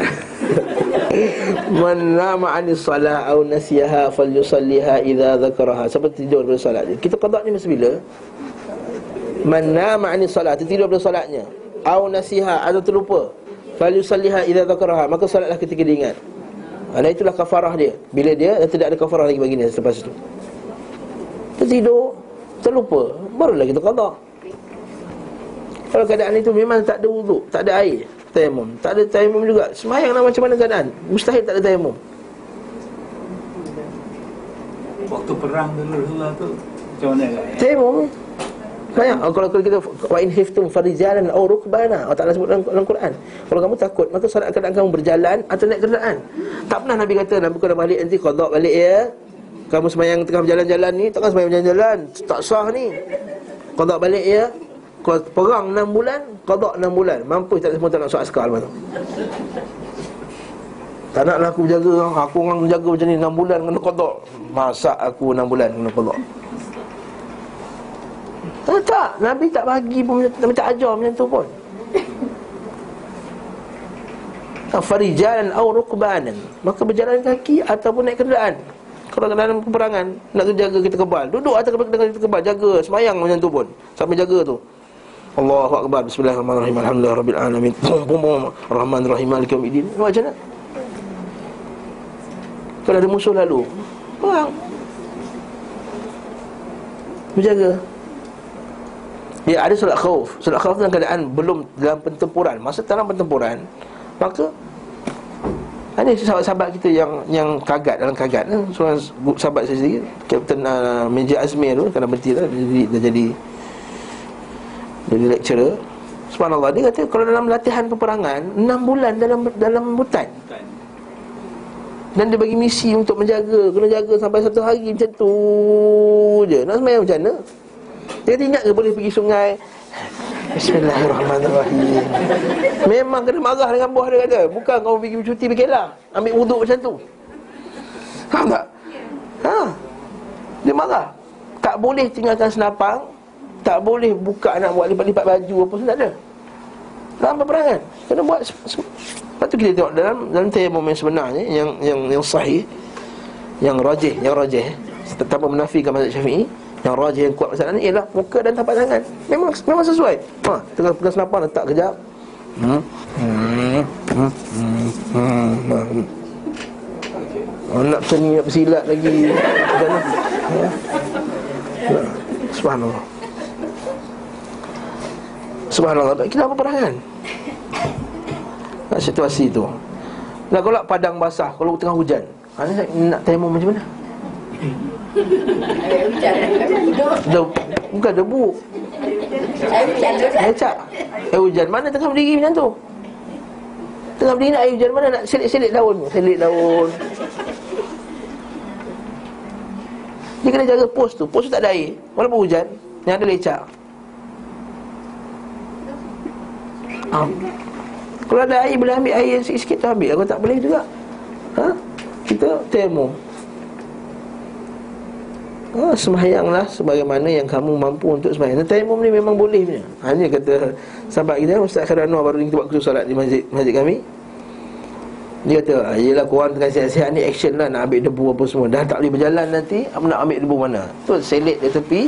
S1: man nama anis salah atau nasiyaha falyusalliha idza dzakaraha seperti tidur pada solat kita qada ni masa bila? Man nama anis salat tidur pada solatnya. Atau nasiha atau terlupa. Falyusalliha idza dzakaraha maka solatlah ketika dia ingat. Nah itulah kafarah dia. Bila dia tidak ada kafarah lagi bagi dia selepas itu. Tertidur terlupa. Barulah kita qada kalau keadaan itu memang tak ada wuduk tak ada air tayamum. Tak ada tayamum juga. Semayanglah macam mana keadaan. Mustahil tak ada tayamum.
S3: Waktu perang dulu Rasulullah tu Macam mana kan
S1: tayamum. Semayang. Oh, kalau, kalau kita wa in hiftum farijalan aw rukbana. Allah Taala sebut dalam, dalam Quran. Kalau kamu takut maka solat keadaan kamu berjalan atau naik kenderaan. Tak pernah Nabi kata Nabi kena balik nanti qada balik ya. Kamu semayang tengah berjalan-jalan ni Takkan semayang berjalan-jalan Tak sah ni. Qadak balik ya perang 6 bulan Qadak 6 bulan. Mampu tak semua tak nak suat askar lepas tu Tak naklah aku berjaga Aku orang jaga macam ni 6 bulan kena qadak Masak aku 6 bulan kena qadak tak, tak, Nabi tak bagi pun Nabi tak ajar macam tu pun. Farijalan au rukbanan. Maka berjalan kaki Ataupun naik kenderaan. Kalau dalam peperangan Nak jaga kita kebal. Duduk atas dengan kita kebal Jaga Semayang macam tu pun. Sampai jaga tu Allahu Akbar. Bismillahirrahmanirrahim. Alhamdulillah Rabbil Alamin. Rahman Rahim Malik Yawmiddin Macam mana? Kalau ada musuh lalu Perang. Berjaga Ya ada solat khauf Solat khauf dalam keadaan Belum dalam pertempuran. Masa dalam pertempuran Maka ada sahabat-sahabat kita yang yang kagat dalam kagat. Kan seorang sahabat saya sendiri Kapten uh, Major Azmir tu kena berhenti lah jadi dah jadi jadi lecturer subhanallah dia kata kalau dalam latihan peperangan 6 bulan dalam dalam hutan. Dan dia bagi misi untuk menjaga kena jaga sampai satu hari macam tu je. Nak semayang macam mana? Dia kata ingat ke boleh pergi sungai? Bismillahirrahmanirrahim. Memang kena marah dengan buah dia kata Bukan kau pergi cuti fikirlah Ambil wuduk macam tu. Faham tak? Ha? Dia marah. Tak boleh tinggalkan senapang Tak boleh buka nak buat lipat-lipat baju Apa pun tak ada Dalam peperangan Kena buat Lepas tu kita tengok dalam Dalam tayamum yang sebenarnya Yang yang yang sahih Yang rajih Yang rajih Tanpa menafikan mazhab syafi'i yang rajih yang kuat masalah ni ialah muka dan tapak tangan. Memang memang sesuai. Ha, tengah pegang senapan letak kejap. Hmm. Hmm. Hmm. Hmm. Oh, nak seni nak bersilat lagi. Jangan. Ya. Subhanallah. Subhanallah. Kita apa perangan? Nah, situasi tu. Nah, kalau padang basah, kalau tengah hujan, nak nak tayamum macam mana? Bukan debu
S2: Air hujan.
S1: Air hujan. Mana tengah berdiri macam tu? Tengah berdiri nak air hujan Mana nak selit-selit daun? Selit daun. Dia kena jaga pos tu. Pos tu tak ada air. Walaupun hujan Yang ada lecak ha. Kalau ada air boleh ambil air sikit-sikit tu ambil. Kalau tak boleh juga. Ha? Kita temu ha, Semahyanglah sebagaimana yang kamu mampu untuk semahyang Tayamum ni memang boleh punya. Hanya kata sahabat kita Ustaz Khair Anwar baru ni kita buat kursus salat di masjid, masjid kami. Dia kata, ah, yelah korang tengah sihat-sihat ni action lah nak ambil debu apa semua. Dah tak boleh berjalan nanti, nak ambil debu mana? Tu selit di tepi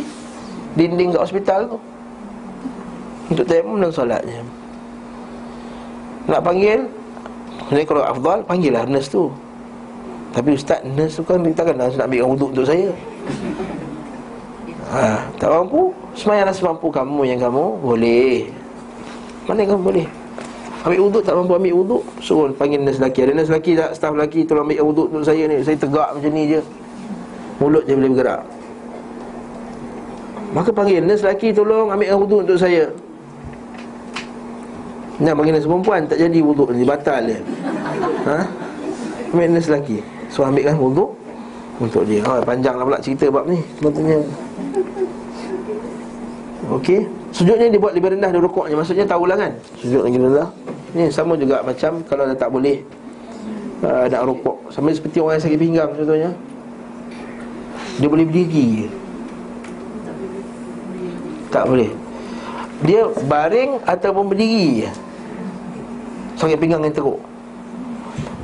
S1: Dinding kat hospital tu. Untuk tayamum dan solat je Nak panggil? Ni kalau afdal, panggil lah nurse tu. Tapi ustaz, nurse tu kan Dia takkan nak ambil wuduk untuk saya. Ha, Tak mampu? Semayanglah semampu kamu yang kamu? Boleh. Mana kamu boleh? Ambil wuduk tak mampu ambil wuduk? Suruh panggil nurse lelaki. Ada nurse lelaki tak? Staff lelaki tolong ambil wuduk untuk saya ni. Saya tegak macam ni je. Mulut je boleh bergerak. Maka panggil nurse lelaki tolong ambil wuduk untuk saya Nak panggil nurse perempuan Tak jadi wuduk ni Batal dia. Ha? Ambil nurse lelaki. So ambilkan wuduk Untuk dia. Oh, Panjang lah pula cerita bab ni Sebetulnya Okey. Sujudnya dibuat lebih rendah dari rukuknya. Maksudnya tahulah kan? Sujud lagi rendah. Ni sama juga macam Kalau dah tak boleh uh, Nak rukuk. Sama seperti orang yang sakit pinggang contohnya. Dia boleh berdiri. Tak boleh. Dia baring ataupun berdiri Sakit pinggang yang teruk.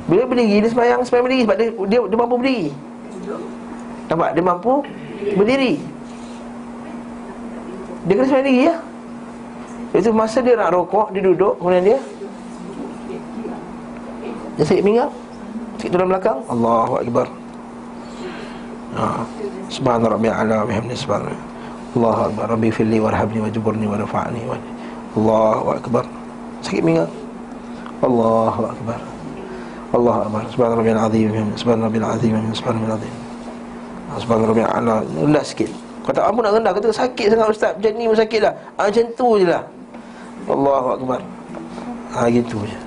S1: Bila berdiri Dia semayang semayang berdiri Sebab dia, dia, dia mampu berdiri. Nampak? Dia mampu berdiri. Dia kena semayang diri ya? Itu masa dia nak rokok Dia duduk Kemudian dia Dia sakit pinggang Sakit tulang belakang. Allahu Akbar. Ha. Subhanallah Rabbi ala Bihamdi subhanallah. Allahu Akbar. Rabbi filli warhabni Wajuburni warfa'ni Allahu Akbar. Sakit pinggang Allahu Akbar. Allahu Akbar. Subhanallah Rabbi al-azim. Subhanallah Rabbi al-azim. Subhanallah Rabbi al-azim. Subhanallah Rabbi al-azim. Rendah sikit. Kata apa nak rendah. Kata sakit sangat ustaz. Macam ni sakit lah. Ha, Macam tu je lah. Allahu Akbar. Ha gitu je.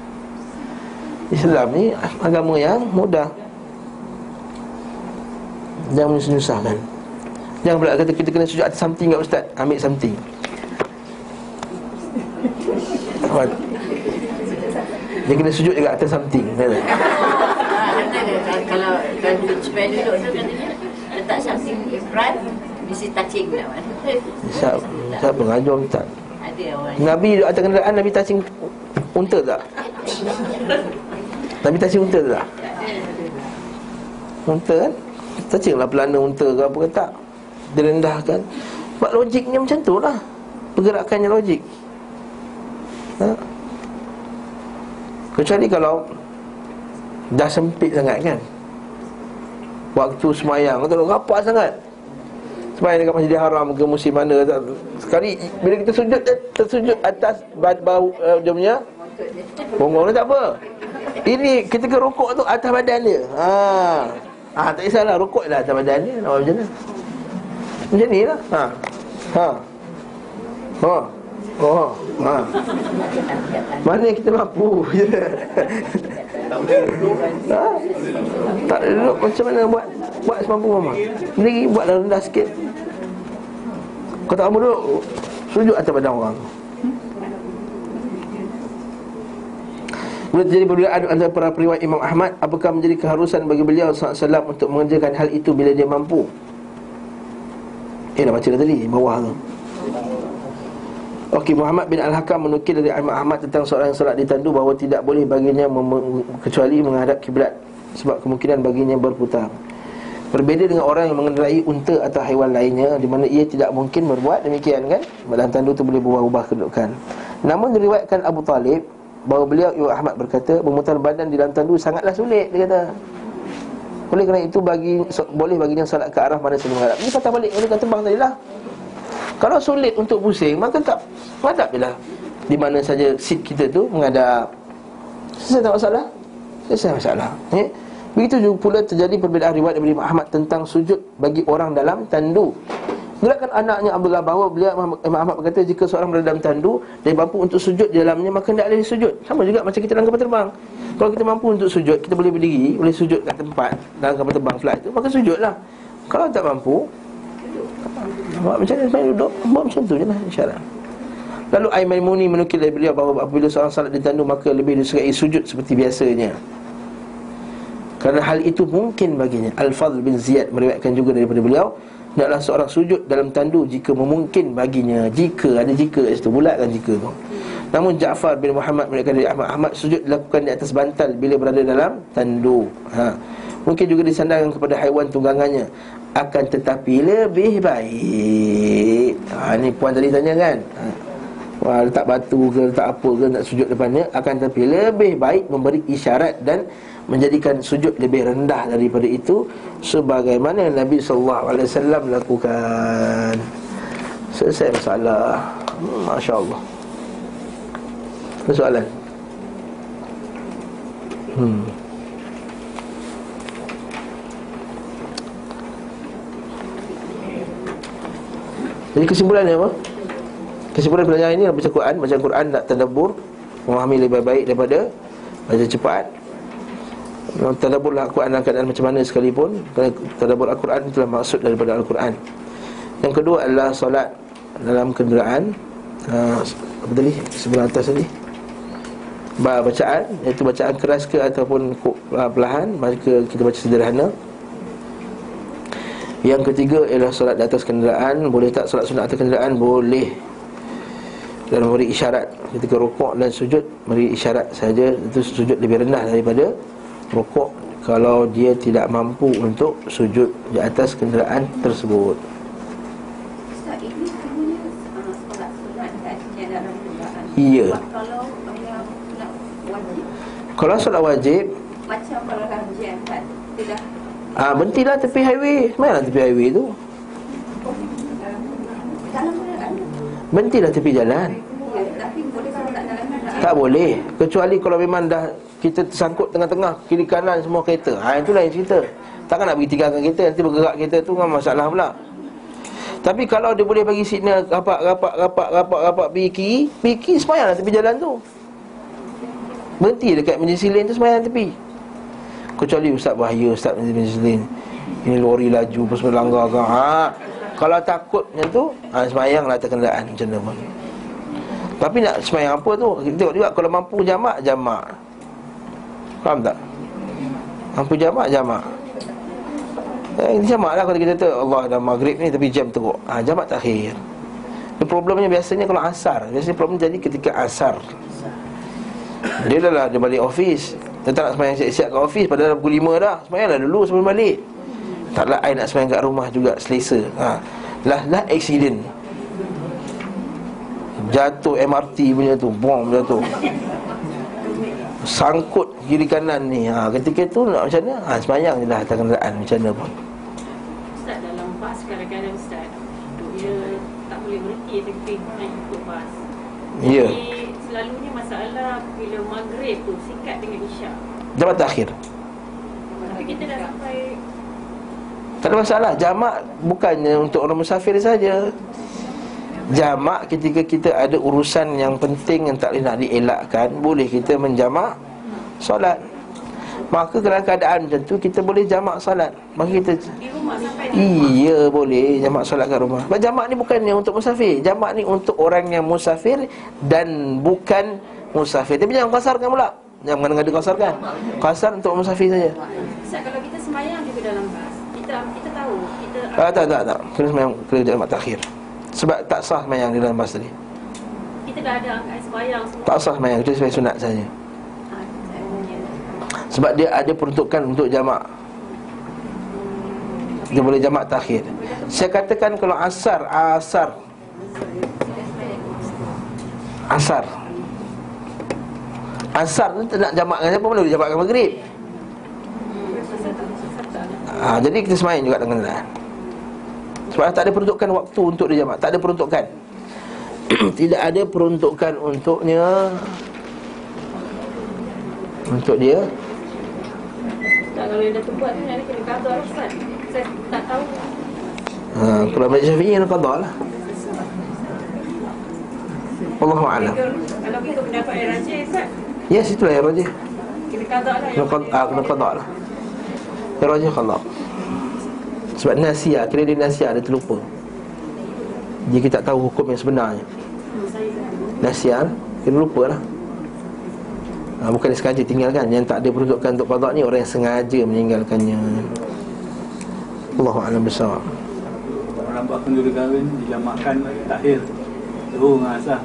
S1: Islam ni agama yang mudah. Jangan menyusahkan Jangan pula kata kita kena sujud atas something kat ustaz? Ambil something? Dia kena sujud juga atas something
S2: ada kalau kalau supaya duduk tu katanya letak something in front mesti touching lah mana.
S1: Siapa, siapa ngajar ustaz
S2: Ada orang
S1: Nabi duduk atas kenderaan Nabi touching unta tak? Nabi touching unta tak? Unta kan? Touching lah pelana unta ke apa ke tak? Dia rendahkan Sebab logiknya macam tu lah Pergerakannya logik ha? Kecuali kalau Dah sempit sangat kan? Waktu semayang. Kata rapat sangat. Semayang dekat Masjidil Haram ke musim mana tak. Sekali bila kita sujud eh, Tersujud atas bau uh, Dia punya Bonggong ni tak apa. Ini ketika rukuk tu atas badan dia. Ha. ha tak kisahlah rukuk lah atas badan dia buat macam mana? Macam ni lah. Ha. Ha. Ha Oh, ha. Mana yang kita mampu?
S3: Duduk. Kan
S1: ha? Tak duduk. Macam mana buat Buat semampu mama? Sendiri buatlah rendah sikit. Kau tak mampu duduk Sujud atas badan orang. Bila terjadi perbezaan antara para periwayat Imam Ahmad Apakah menjadi keharusan bagi beliau SAW Untuk mengerjakan hal itu bila dia mampu? Eh dah baca dah tadi Bawah tu Okey Muhammad bin Al-Hakam menukil dari Ahmad tentang seorang yang salat ditandu bahawa tidak boleh baginya mem- kecuali menghadap kiblat sebab kemungkinan baginya berputar. Berbeza dengan orang yang mengendarai unta atau haiwan lainnya di mana ia tidak mungkin berbuat demikian kan? Badan tandu itu boleh berubah-ubah kedudukan. Namun diriwayatkan Abu Talib bahawa beliau Imam Ahmad berkata memutar badan di dalam tandu sangatlah sulit dia kata. Oleh kerana itu bagi so, boleh baginya salat ke arah mana saja menghadap. Ini patah balik oleh kata bang tadi lah. Kalau sulit untuk pusing Maka tak Menghadap je lah Di mana saja seat kita tu Menghadap Selesai tak masalah Selesai masalah ya? Begitu juga pula terjadi perbezaan riwayat Ibn Ahmad Tentang sujud bagi orang dalam tandu Gerakan anaknya Abdullah bahawa beliau Imam Ahmad berkata jika seorang berada dalam tandu dia mampu untuk sujud di dalamnya maka tidak boleh sujud. Sama juga macam kita dalam kapal terbang. Kalau kita mampu untuk sujud, kita boleh berdiri, boleh sujud kat tempat dalam kapal terbang flight itu, maka sujudlah. Kalau tak mampu Buat macam mana? Semayang duduk Buat macam tu je lah InsyaAllah Lalu Aiman Muni menukil dari beliau bahawa apabila seorang salat ditandu maka lebih disukai sujud seperti biasanya. Kerana hal itu mungkin baginya. Al-Fadl bin Ziyad meriwayatkan juga daripada beliau Hendaklah seorang sujud dalam tandu jika memungkin baginya. Jika, ada jika kat situ, bulatkan jika tu. Namun Ja'far bin Muhammad meriwayatkan dari Ahmad. Ahmad sujud dilakukan di atas bantal bila berada dalam tandu. Ha. Mungkin juga disandarkan kepada haiwan tunggangannya Akan tetapi lebih baik ha, Ni puan tadi tanya kan ha. Wah, letak batu ke letak apa ke nak sujud depannya akan tapi lebih baik memberi isyarat dan menjadikan sujud lebih rendah daripada itu sebagaimana Nabi wasallam lakukan. Selesai masalah. Hmm, Masya-Allah. Ada soalan? Hmm. Jadi kesimpulannya apa? Kesimpulan pelajaran ini baca Quran, baca Quran nak tadabbur, memahami lebih baik daripada baca cepat. Tadabbur Al-Quran dalam keadaan macam mana sekalipun Kerana tadabbur Al-Quran itulah maksud daripada Al-Quran Yang kedua adalah solat dalam kenderaan uh, Apa tadi? Sebelah atas tadi Bacaan Iaitu bacaan keras ke ataupun uh, perlahan Maka kita baca sederhana Yang ketiga ialah solat di atas kenderaan Boleh tak solat sunat atas kenderaan? Boleh dan memberi isyarat ketika rukuk dan sujud memberi isyarat saja itu sujud lebih rendah daripada rukuk kalau dia tidak mampu untuk sujud di atas kenderaan tersebut.
S4: Kan kenderaan.
S1: Iya.
S4: Kalau wajib,
S1: Kalau solat wajib,
S4: macam kalau dalam jam
S1: ah berhentilah tepi highway. Mana tepi highway tu? Berhentilah tepi jalan. Tak boleh Kecuali kalau memang dah Kita tersangkut tengah-tengah Kiri kanan semua kereta ha, Itu lain cerita Takkan nak pergi tinggalkan kereta Nanti bergerak kereta tu kan masalah pula Tapi kalau dia boleh bagi signal Rapat, rapat, rapat, rapat, rapat Pergi kiri Pergi kiri semayang lah tepi jalan tu Berhenti dekat lane tu semayang tepi Kecuali Ustaz bahaya Ustaz emergency lane Ini lori laju Apa semua langgar kan ha, Kalau takut macam tu ha, Semayang lah atas kenderaan Macam mana pun tapi nak semayang apa tu? Kita tengok juga Kalau mampu jamak Jamak. Faham tak? Mampu jamak Jamak. Eh, jamak lah kalau kita tu. Allah dah maghrib ni Tapi jam teruk. Ha, Jamak takhir Dia Problemnya biasanya kalau asar. Biasanya problem jadi ketika asar. Dia dah lah Dia balik office Dia tak nak semayang siap-siap kat office Padahal dah pukul 5 dah. Semayang lah dulu sebelum balik. Taklah I nak semayang kat rumah juga Selesa. Ha. Lah, lah accident. Jatuh MRT punya tu Bom jatuh Sangkut kiri kanan ni. Ha, Ketika tu nak macam mana? Ha, Semayang je lah atas kenderaan. Macam mana pun.
S4: Ustaz dalam bas kadang-kadang Ustaz. Dia tak boleh berhenti tapi naik ikut bas.
S1: Ya.
S4: Jadi selalunya masalah bila maghrib tu sikat dengan isyak.
S1: Jamak takhir
S4: Tapi kita dah sampai
S1: Tak ada masalah. Jamak bukannya untuk orang musafir saja. Jamak ketika kita ada urusan yang penting Yang tak boleh nak dielakkan Boleh kita menjamak Solat Maka dalam keadaan macam tu Kita boleh jamak solat. Maka kita
S4: di rumah sampai di
S1: Iya boleh jamak solat kat rumah. Sebab jamak ni bukannya untuk musafir. Jamak ni untuk orang yang musafir Dan bukan musafir. Tapi jangan kasarkan pula. Jangan mengada-ngada kasarkan Kasar untuk musafir saja.
S4: Ustaz kalau kita semayang juga dalam bas kita kita tahu kita
S1: ah, Tak tak tak. Kena semayang Kena jamak takhir. Sebab tak sah semayang di dalam bas tadi.
S4: Kita dah ada angkat semayang semua.
S1: Tak sah semayang Kita semayang sunat saja.
S4: punya.
S1: Sebab dia ada peruntukan untuk jamak. Dia boleh jamak takhir. Saya katakan kalau asar Asar. Asar. Asar tu tak nak jamak dengan siapa boleh jamak dengan maghrib. Ha, Jadi kita semayang juga dengan kenderaan Sebab tak ada peruntukan waktu untuk dia jamak. Tak ada peruntukan Tidak ada peruntukan untuknya Untuk dia
S4: kalau yang dah terbuat tu nak kena kata lah Ustaz. Saya tak tahu.
S1: ha, Kalau Majlis Syafi'i Yang qadar lah. Wallahu a'lam.
S4: Kalau kita pendapat yang rajin Ustaz,
S1: Yes itulah yang rajih
S4: kena kata lah
S1: Kena qadar, ah, kena lah. Yang rajih qadar. Sebab nasiah Kira dia nasiah Dia terlupa. Dia kita tak tahu hukum yang sebenarnya. Nasiah Kena lupa lah ha, Bukan dia sengaja tinggalkan Yang tak ada peruntukan untuk qadar ni Orang yang sengaja meninggalkannya Allahu a'lam besar.
S3: Orang buat kenduri kahwin Dijamakkan takhir Zuhur dengan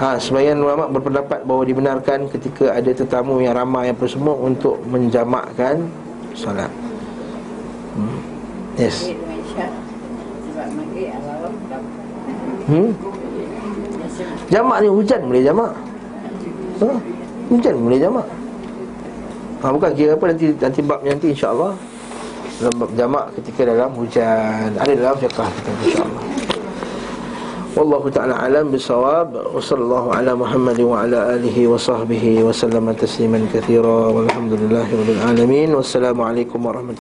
S1: Ha, sebagian ulama berpendapat bahawa dibenarkan ketika ada tetamu yang ramai apa semua untuk menjamakkan solat. Hmm. Yes. Hmm. Jamak ni hujan boleh jamak. Ha? Hujan boleh jamak. Ha, bukan kira apa nanti nanti bab nanti insya-Allah dalam bab jamak ketika dalam hujan. Ada dalam fiqh kita insya-Allah. Wallahu ta'ala alam bisawab Wa sallallahu ala Muhammad wa ala alihi wa sahbihi Wa sallama tasliman kathira Walhamdulillahi rabbil alamin Wassalamualaikum warahmatullahi